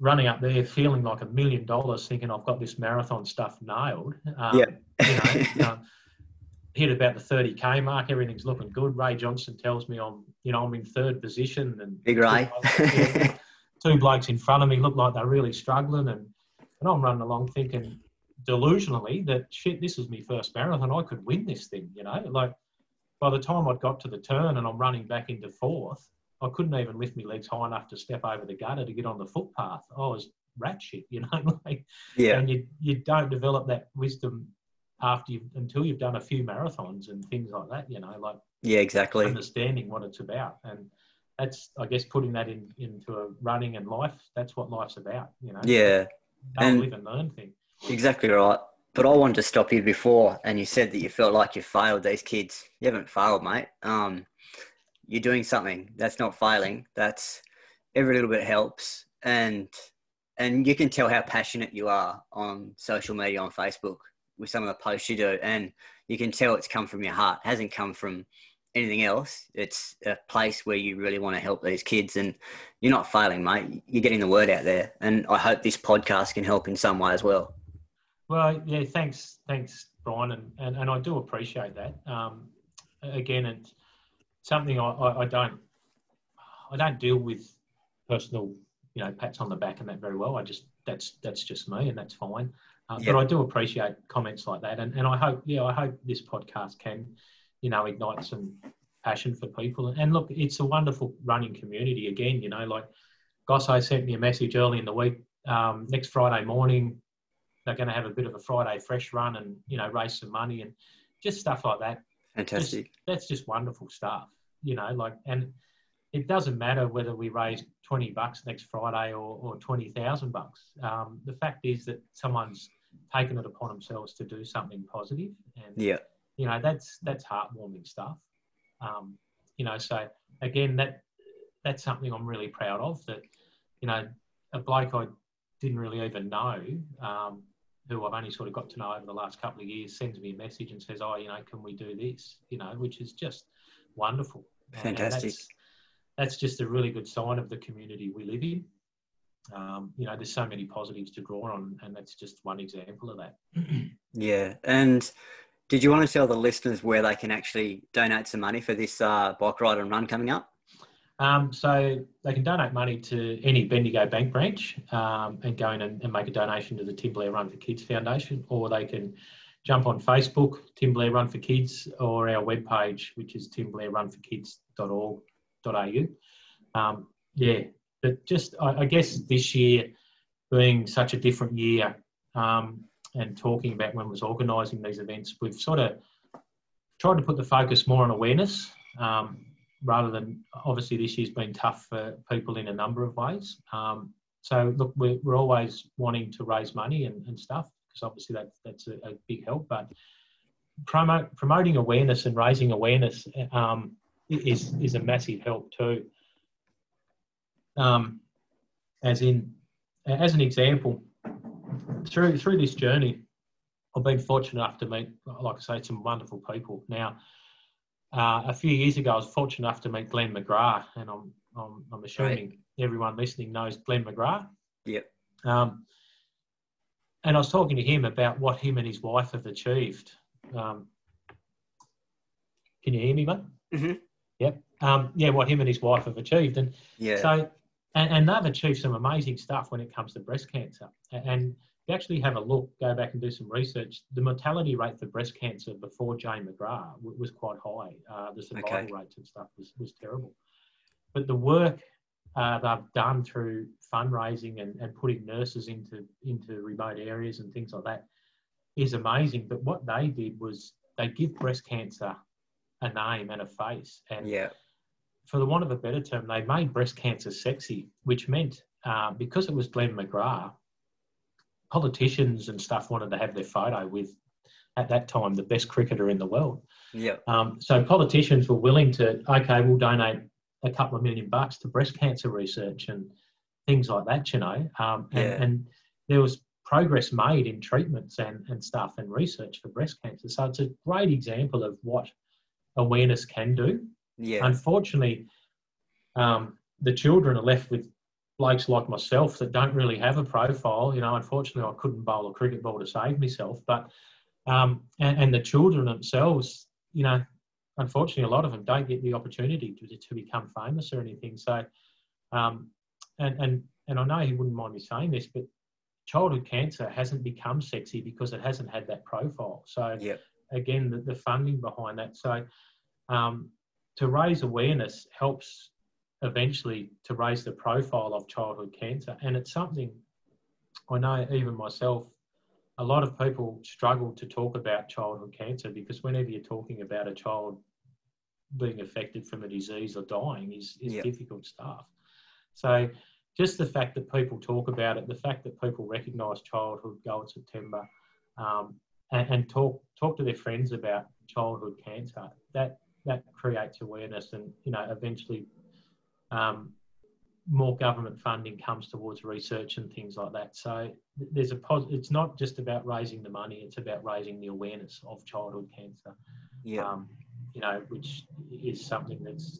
Running up there, feeling like a million dollars, thinking I've got this marathon stuff nailed. Um, Yeah. You know, um, hit about the 30k mark, everything's looking good. Ray Johnson tells me I'm, you know, I'm in third position and Big Ray. Yeah. two blokes in front of me look like they're really struggling, and and I'm running along thinking delusionally that shit, this is my first marathon, I could win this thing, you know, like. By the time I'd got to the turn and I'm running back into Forth, I couldn't even lift my legs high enough to step over the gutter to get on the footpath. I was rat shit, you know. like, Yeah. And you you don't develop that wisdom after you until you've done a few marathons and things like that. You know, like Yeah, exactly. understanding what it's about, and that's I guess putting that in into a running and life. That's what life's about. You know. Yeah, Don't and- live and learn thing. exactly right. But I wanted to stop you before, and you said that you felt like you failed these kids. You haven't failed, mate. Um, you're doing something. That's not failing. That's every little bit helps, and and you can tell how passionate you are on social media on Facebook with some of the posts you do, and you can tell it's come from your heart. It hasn't come from anything else. It's a place where you really want to help these kids, and you're not failing, mate. You're getting the word out there, and I hope this podcast can help in some way as well. Well, yeah, thanks, thanks, Brian, and, and, and I do appreciate that. Um, again, it's something I, I, I don't I don't deal with personal, you know, pats on the back and that very well. I just that's that's just me, and that's fine. Uh, Yeah. But I do appreciate comments like that, and, and I hope, yeah, I hope this podcast can, you know, ignite some passion for people. And look, it's a wonderful running community. Again, you know, like Gosso sent me a message early in the week. Um, next Friday morning, they're going to have a bit of a Friday fresh run and you know raise some money and just stuff like that. Fantastic. That's just wonderful stuff, you know. Like, and it doesn't matter whether we raise twenty bucks next Friday or, or twenty thousand bucks. Um, the fact is that someone's taken it upon themselves to do something positive, and Yeah. you know that's that's heartwarming stuff. Um, you know, so again, that that's something I'm really proud of. That you know, a bloke I didn't really even know, um, who I've only sort of got to know over the last couple of years, sends me a message and says, "Oh, you know, can we do this?" You know, which is just wonderful. And Fantastic. that's, that's just a really good sign of the community we live in. Um, you know, there's so many positives to draw on, and that's just one example of that. Yeah. And did you want to tell the listeners where they can actually donate some money for this uh, bike ride and run coming up? Um, so they can donate money to any Bendigo Bank branch um, and go in and, and make a donation to the Tim Blair Run for Kids Foundation, or they can jump on Facebook, Tim Blair Run for Kids, or our webpage, which is timblairrunforkids.org.au. Um, yeah, but just I, I guess this year being such a different year um, and talking about when was organising these events, we've sort of tried to put the focus more on awareness. Um, rather than obviously this year's been tough for people in a number of ways. Um, so look, we're, we're always wanting to raise money and, and stuff because obviously that, that's a, a big help. But promoting awareness and raising awareness um, is is a massive help too. Um, as in, as an example, through through this journey, I've been fortunate enough to meet, like I say, some wonderful people. Now, uh, a few years ago, I was fortunate enough to meet Glenn McGrath, and I'm, I'm, I'm assuming everyone listening knows Glenn McGrath. Yep. Um, and I was talking to him about what him and his wife have achieved. Um, can you hear me, mate? Mhm. Yep. Um, yeah, what him and his wife have achieved, and Yeah. so, and, and they've achieved some amazing stuff when it comes to breast cancer. And you actually have a look, go back and do some research, the mortality rate for breast cancer before Jane McGrath was quite high. Uh, the survival Okay. rates and stuff was, was terrible. But the work uh, they've done through fundraising and, and putting nurses into, into remote areas and things like that is amazing. But what they did was they give breast cancer a name and a face. And yeah. for the want of a better term, they made breast cancer sexy, which meant uh, because it was Glenn McGrath, politicians and stuff wanted to have their photo with, at that time, the best cricketer in the world. Yeah. Um, so politicians were willing to, okay, we'll donate a couple of million bucks to breast cancer research and things like that, you know. Um, and, Yeah. and there was progress made in treatments and, and stuff and research for breast cancer. So it's a great example of what awareness can do. Yeah. Unfortunately, um, the children are left with blokes like myself that don't really have a profile. You know, unfortunately, I couldn't bowl a cricket ball to save myself. But um, and, and the children themselves, you know, unfortunately, a lot of them don't get the opportunity to, to become famous or anything. So um, and and and I know he wouldn't mind me saying this, but childhood cancer hasn't become sexy because it hasn't had that profile. So Yep. again, the, the funding behind that. So um, to raise awareness helps eventually to raise the profile of childhood cancer, and it's something I know even myself. A lot of people struggle to talk about childhood cancer because whenever you're talking about a child being affected from a disease or dying is, is Yep. difficult stuff. So just the fact that people talk about it, the fact that people recognise childhood go in September, um, and, and talk talk to their friends about childhood cancer, that that creates awareness, and you know eventually um, more government funding comes towards research and things like that. So there's a pos- It's not just about raising the money; it's about raising the awareness of childhood cancer Yeah. um, you know, which is something that's,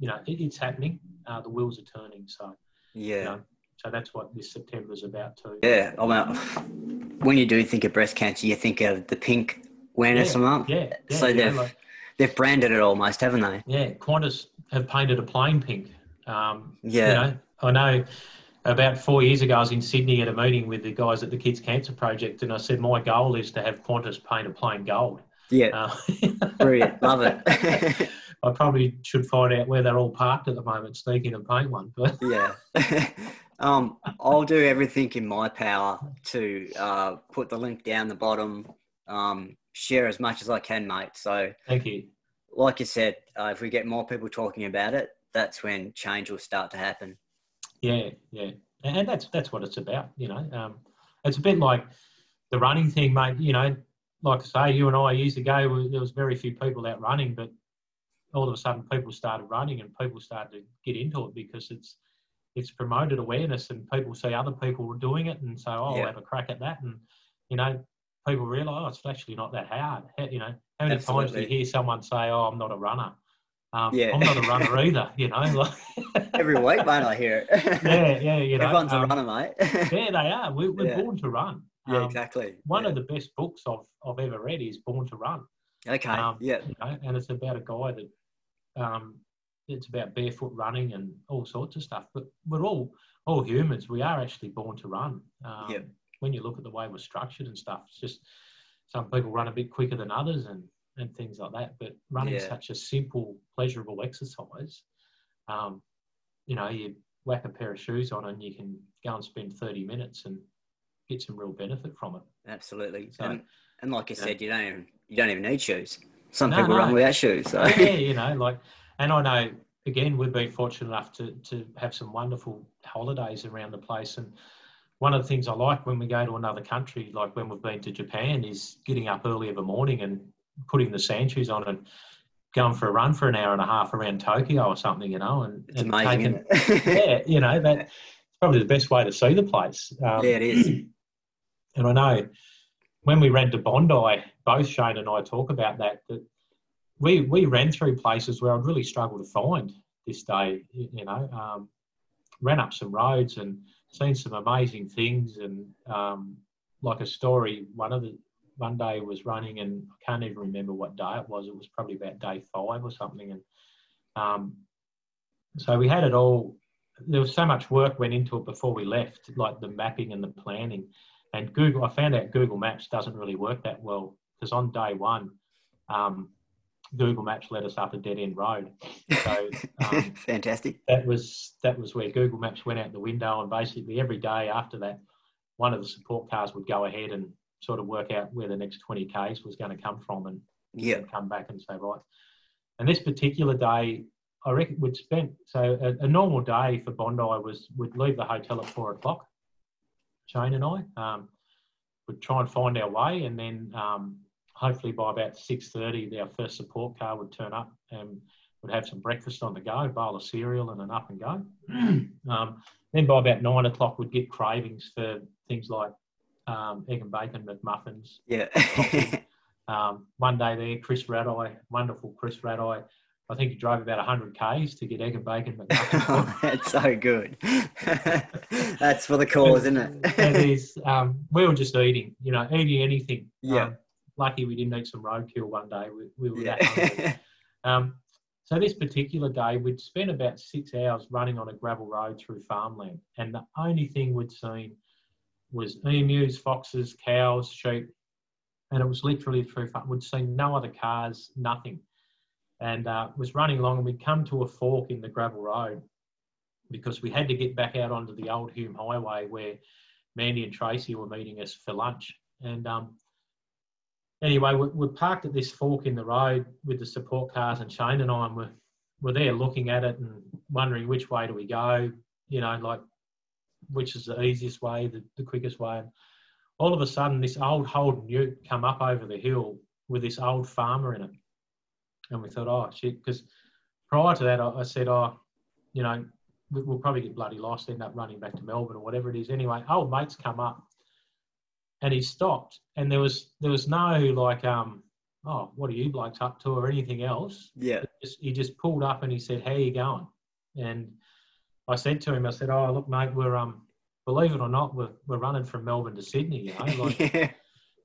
you know, it, it's happening. Uh, the wheels are turning. So, you Yeah. know, so that's what this September is about too. Yeah. I mean, when you do think of breast cancer, you think of the pink awareness Yeah, month. Yeah. yeah So you know, they've like- they've branded it almost, haven't they? yeah, Qantas have painted a plane pink. Um, Yeah. You know, I know about four years ago, I was in Sydney at a meeting with the guys at the Kids Cancer Project, and I said my goal is to have Qantas paint a plane gold. Yeah. Uh, Brilliant. Love it. I probably should find out where they're all parked at the moment, sneak in and paint one. But yeah. um, I'll do everything in my power to uh, put the link down the bottom, um, share as much as I can, mate. So, thank you. like you said, uh, if we get more people talking about it, that's when change will start to happen. Yeah, yeah, and that's that's what it's about. You know, um, it's a bit like the running thing, mate. You know, like I say, you and I years ago, we- there was very few people out running, but all of a sudden, people started running, and people started to get into it because it's it's promoted awareness, and people see other people doing it, and say, "Oh, Yeah. I'll have a crack at that," and you know, people realise, "Oh, it's actually not that hard." You know, how many times do you hear someone say, "Oh, I'm not a runner"? Um, Yeah. I'm not a runner either. You know, like, Every week, mate, I hear it. yeah, yeah, you know. Everyone's um, a runner, mate. yeah, they are. We, we're Yeah. born to run. yeah, Um, exactly. One yeah. of the best books I've, I've ever read is Born to Run. Okay. um, yeah. You know, and it's about a guy that um, it's about barefoot running and all sorts of stuff. But we're all all humans. We are actually born to run. Um, Yep. When you look at the way we're structured and stuff, it's just some people run a bit quicker than others and and things like that. But running Yeah. such a simple, pleasurable exercise. Um, you know, you whack a pair of shoes on and you can go and spend 30 minutes and get some real benefit from it. Absolutely. So- and, and like I yeah. said, you don't even you don't even need shoes. Some No, people run no. without shoes. So yeah, you know, like, and I know again we've been fortunate enough to to have some wonderful holidays around the place. And one of the things I like when we go to another country, like when we've been to Japan, is getting up early of a morning and putting the sand shoes on and going for a run for an hour and a half around Tokyo or something, you know, and, it's and amazing, taking- yeah, you know, that's probably the best way to see the place. Um, Yeah, it is. And I know when we ran to Bondi, both Shane and I talk about that, that we, we ran through places where I'd really struggle to find this day, you know, um, ran up some roads and seen some amazing things. And um, like a story, one of the, one day was running and I can't even remember what day it was. It was probably about day five or something. And um, so we had it all. There was so much work went into it before we left, like the mapping and the planning. And Google, I found out Google Maps doesn't really work that well because on day one, um, Google Maps led us up a dead end road. So um, Fantastic. that was that was where Google Maps went out the window, and basically every day after that, one of the support cars would go ahead and sort of work out where the next 20 k's was going to come from, and Yeah. come back and say right. And this particular day, I reckon we'd spent so a, a normal day for Bondi was we'd leave the hotel at four o'clock. Shane and I um, would try and find our way, and then um, hopefully by about six thirty, our first support car would turn up and would have some breakfast on the go, a bowl of cereal and an up and go. um, then by about nine o'clock, we'd get cravings for things like um, egg and bacon McMuffins, Yeah. um, one day there, Chris Radeye, wonderful Chris Radeye. I think he drove about 100 Ks to get egg and bacon McMuffins. oh, that's so good. that's for the cause, isn't it? he's, um, we were just eating, you know, eating anything. Yeah. Um, lucky we didn't eat some roadkill one day. We, we were that hungry. yeah. Um, So this particular day, we'd spent about six hours running on a gravel road through farmland, and the only thing we'd seen was emus, foxes, cows, sheep, and it was literally through. We'd seen no other cars, nothing, and uh, was running along, and we'd come to a fork in the gravel road because we had to get back out onto the old Hume Highway where Mandy and Tracy were meeting us for lunch, and um, anyway, we, we're parked at this fork in the road with the support cars, and Shane and I were, were there looking at it and wondering which way do we go, you know, like which is the easiest way, the, the quickest way. And all of a sudden, this old Holden ute come up over the hill with this old farmer in it. And we thought, oh, shit, because prior to that, I, I said, oh, you know, we'll probably get bloody lost, end up running back to Melbourne or whatever it is. Anyway, old mates come up and he stopped and there was there was no like um oh what are you blokes up to or anything else Yeah. he just, he just pulled up and he said how you going and i said to him i said oh look mate we're um believe it or not we're, we're running from melbourne to sydney you know like yeah.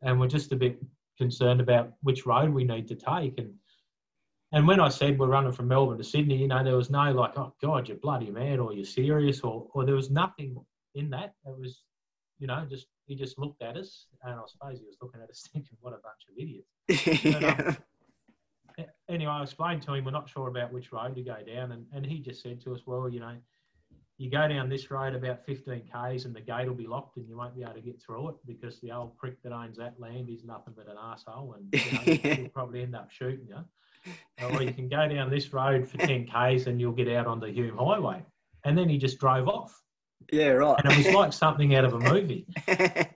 and we're just a bit concerned about which road we need to take and and when I said we're running from Melbourne to Sydney, you know, there was no like, oh God, you're bloody mad or you're serious or or there was nothing in that. It was, you know, just he just looked at us and I suppose he was looking at us thinking, what a bunch of idiots. yeah. A- Anyway, I explained to him we're not sure about which road to go down and, and he just said to us, well, you know, you go down this road about 15 k's and the gate will be locked and you won't be able to get through it because the old prick that owns that land is nothing but an asshole and you know, he'll probably end up shooting you. Or you can go down this road for 10 k's and you'll get out on the Hume Highway. And then he just drove off. yeah, right. And it was like something out of a movie.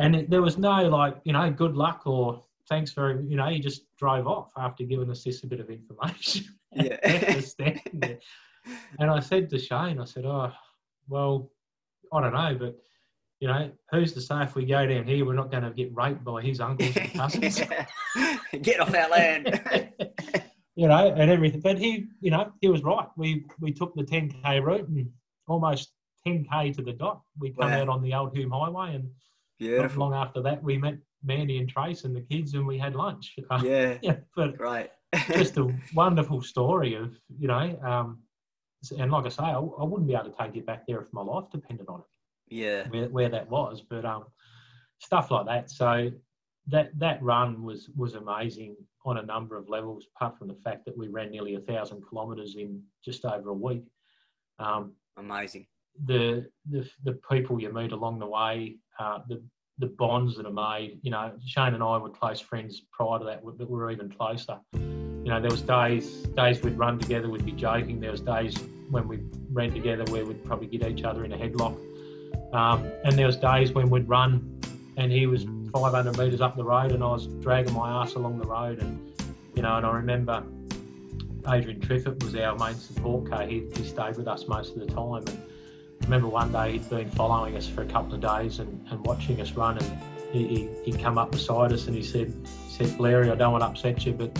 And it, there was no like, you know, good luck or thanks for, you know, he just drove off after giving us this a bit of information. Yeah. Left us standing there. And I said to Shane, I said, oh, well, I don't know, but, you know, who's to say if we go down here, we're not going to get raped by his uncles and cousins? Get off our land. you know, and everything. But he, you know, he was right. We we took the 10k route and almost 10k to the dot. We come Wow. out on the old Hume Highway, and not long after that, we met Mandy and Trace and the kids, and we had lunch. Yeah. yeah, but Great. just a wonderful story of you know, um, and like I say, I, I wouldn't be able to take it back there if my life depended on it yeah. where, where that was, but um, stuff like that. So that that run was was amazing on a number of levels. Apart from the fact that we ran nearly a thousand kilometres in just over a week, um, Amazing. the, the the people you meet along the way, uh, the the bonds that are made. You know, Shane and I were close friends prior to that, but we were even closer. You know, there was days days we'd run together, we'd be joking. There was days when we ran together where we'd probably get each other in a headlock. Um, and there was days when we'd run, and he was 500 metres up the road, and I was dragging my ass along the road, and you know, and I remember Adrian Triffett was our main support car. He, he stayed with us most of the time, and I remember one day he'd been following us for a couple of days and, and watching us run, and he, he, he'd come up beside us and he said, said, Larry, I don't want to upset you, but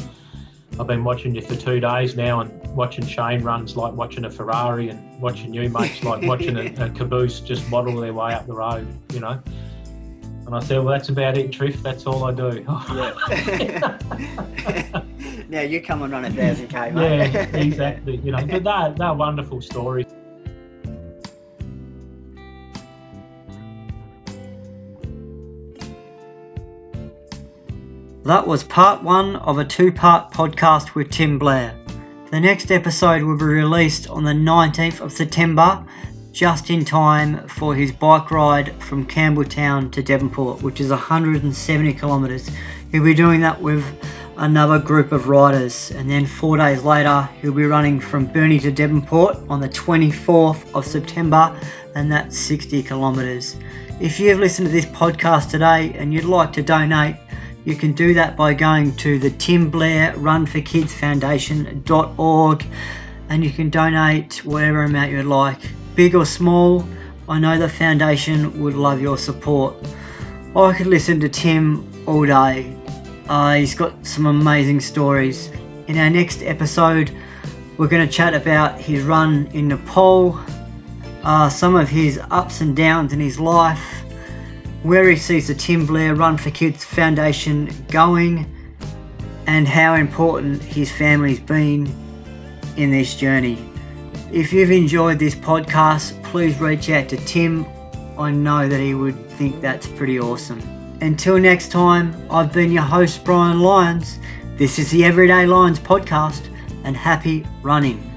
I've been watching you for two days now, and watching Shane runs like watching a Ferrari, and watching you mates like watching a, a caboose just waddle their way up the road, you know. And I said, well, that's about it, Triff. That's all I do. Yeah. now you come and run a thousand k, mate. yeah, exactly. You know, but they're, they're wonderful stories. That was part one of a two part podcast with Tim Blair. The next episode will be released on the 19th of September, just in time for his bike ride from Campbell Town to Devonport, which is 170 kilometres. He'll be doing that with another group of riders, and then four days later, he'll be running from Burnie to Devonport on the 24th of September, and that's 60 kilometres. If you've listened to this podcast today and you'd like to donate, you can do that by going to the Tim Blair Run for Kids Foundation.org and you can donate whatever amount you'd like, big or small. I know the foundation would love your support. I could listen to Tim all day. Uh, he's got some amazing stories. In our next episode, we're going to chat about his run in Nepal, uh, some of his ups and downs in his life, where he sees the Tim Blair Run for Kids Foundation going, and how important his family's been in this journey. If you've enjoyed this podcast, please reach out to Tim. I know that he would think that's pretty awesome. Until next time, I've been your host, Brian Lyons. This is the Everyday Lions podcast, and happy running.